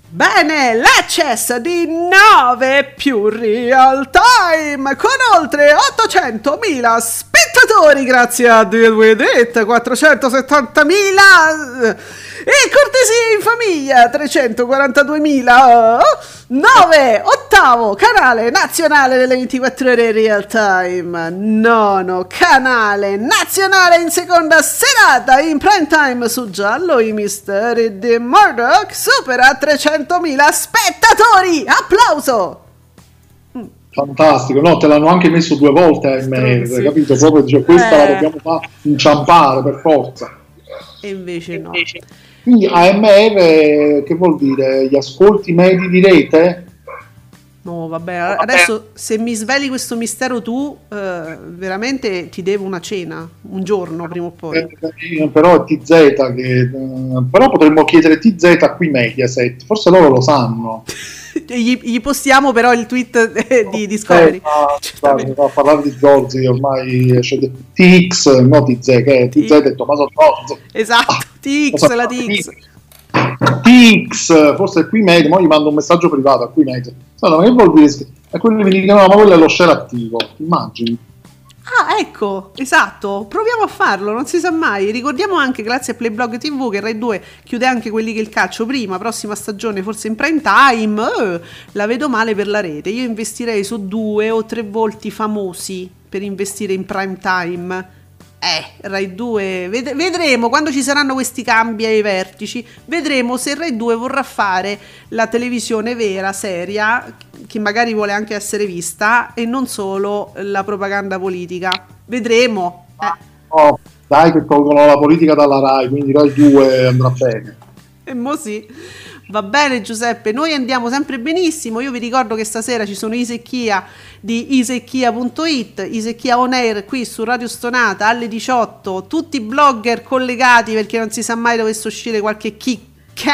Bene, l'access di 9 più real time con oltre 800.000 spettatori grazie a Deal With It, 470.000 e cortesia in famiglia 342.000 9 ottavo canale nazionale delle 24 ore real time nono canale nazionale in seconda serata in prime time su Giallo i misteri di Murdoch supera 300.000 spettatori applauso Fantastico, no, te l'hanno anche messo due volte a MR, Sì. capito? Proprio dice, questa Eh. la dobbiamo fare inciampare per forza. e invece no Quindi AMR che vuol dire? Gli ascolti medi di rete? No, vabbè, adesso se mi sveli questo mistero tu, eh, veramente ti devo una cena, un giorno prima o poi. Eh, però è TZ che... eh, però potremmo chiedere TZ qui Mediaset, forse loro lo sanno. (laughs) (laughs) gli, gli postiamo però il tweet eh, di Discovery. Eh, guarda, a parlare di Zorzi ormai de- TX, no TZ, che è TZ è Tommaso Zorzi. Esatto, TX, la TX. TX, forse è qui Media, ma gli mando un messaggio privato a qui Media. No, ma che vuol dire? E quelli mi dicono, no, ma quello è lo share attivo, immagini. Ah, ecco, esatto, proviamo a farlo, non si sa mai. Ricordiamo anche, grazie a Playblog TV, che Rai 2 chiude anche quelli che il calcio prima, prossima stagione, forse in prime time. eh, la vedo male per la rete. Io investirei su due o tre volti famosi per investire in prime time. Eh, Rai 2, ved- vedremo quando ci saranno questi cambi ai vertici, vedremo se Rai 2 vorrà fare la televisione vera, seria, che magari vuole anche essere vista e non solo la propaganda politica. Vedremo. Eh. Oh, dai che tolgono la politica dalla RAI, quindi Rai 2 andrà bene. E mo sì. Va bene Giuseppe, noi andiamo sempre benissimo. Io vi ricordo che stasera ci sono Isecchia di isecchia.it, Isecchia on air qui su Radio Stonata alle 18, tutti i blogger collegati perché non si sa mai dovesse uscire qualche chicca.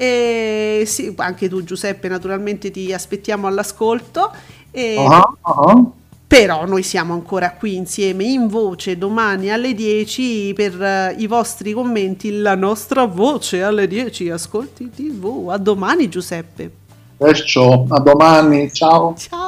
E sì, anche tu Giuseppe naturalmente ti aspettiamo all'ascolto. E Ah, ah. però noi siamo ancora qui insieme in voce domani alle 10 per eh, i vostri commenti, la nostra voce alle 10, ascolti TV. A domani Giuseppe. Perciò, a domani, ciao. Ciao.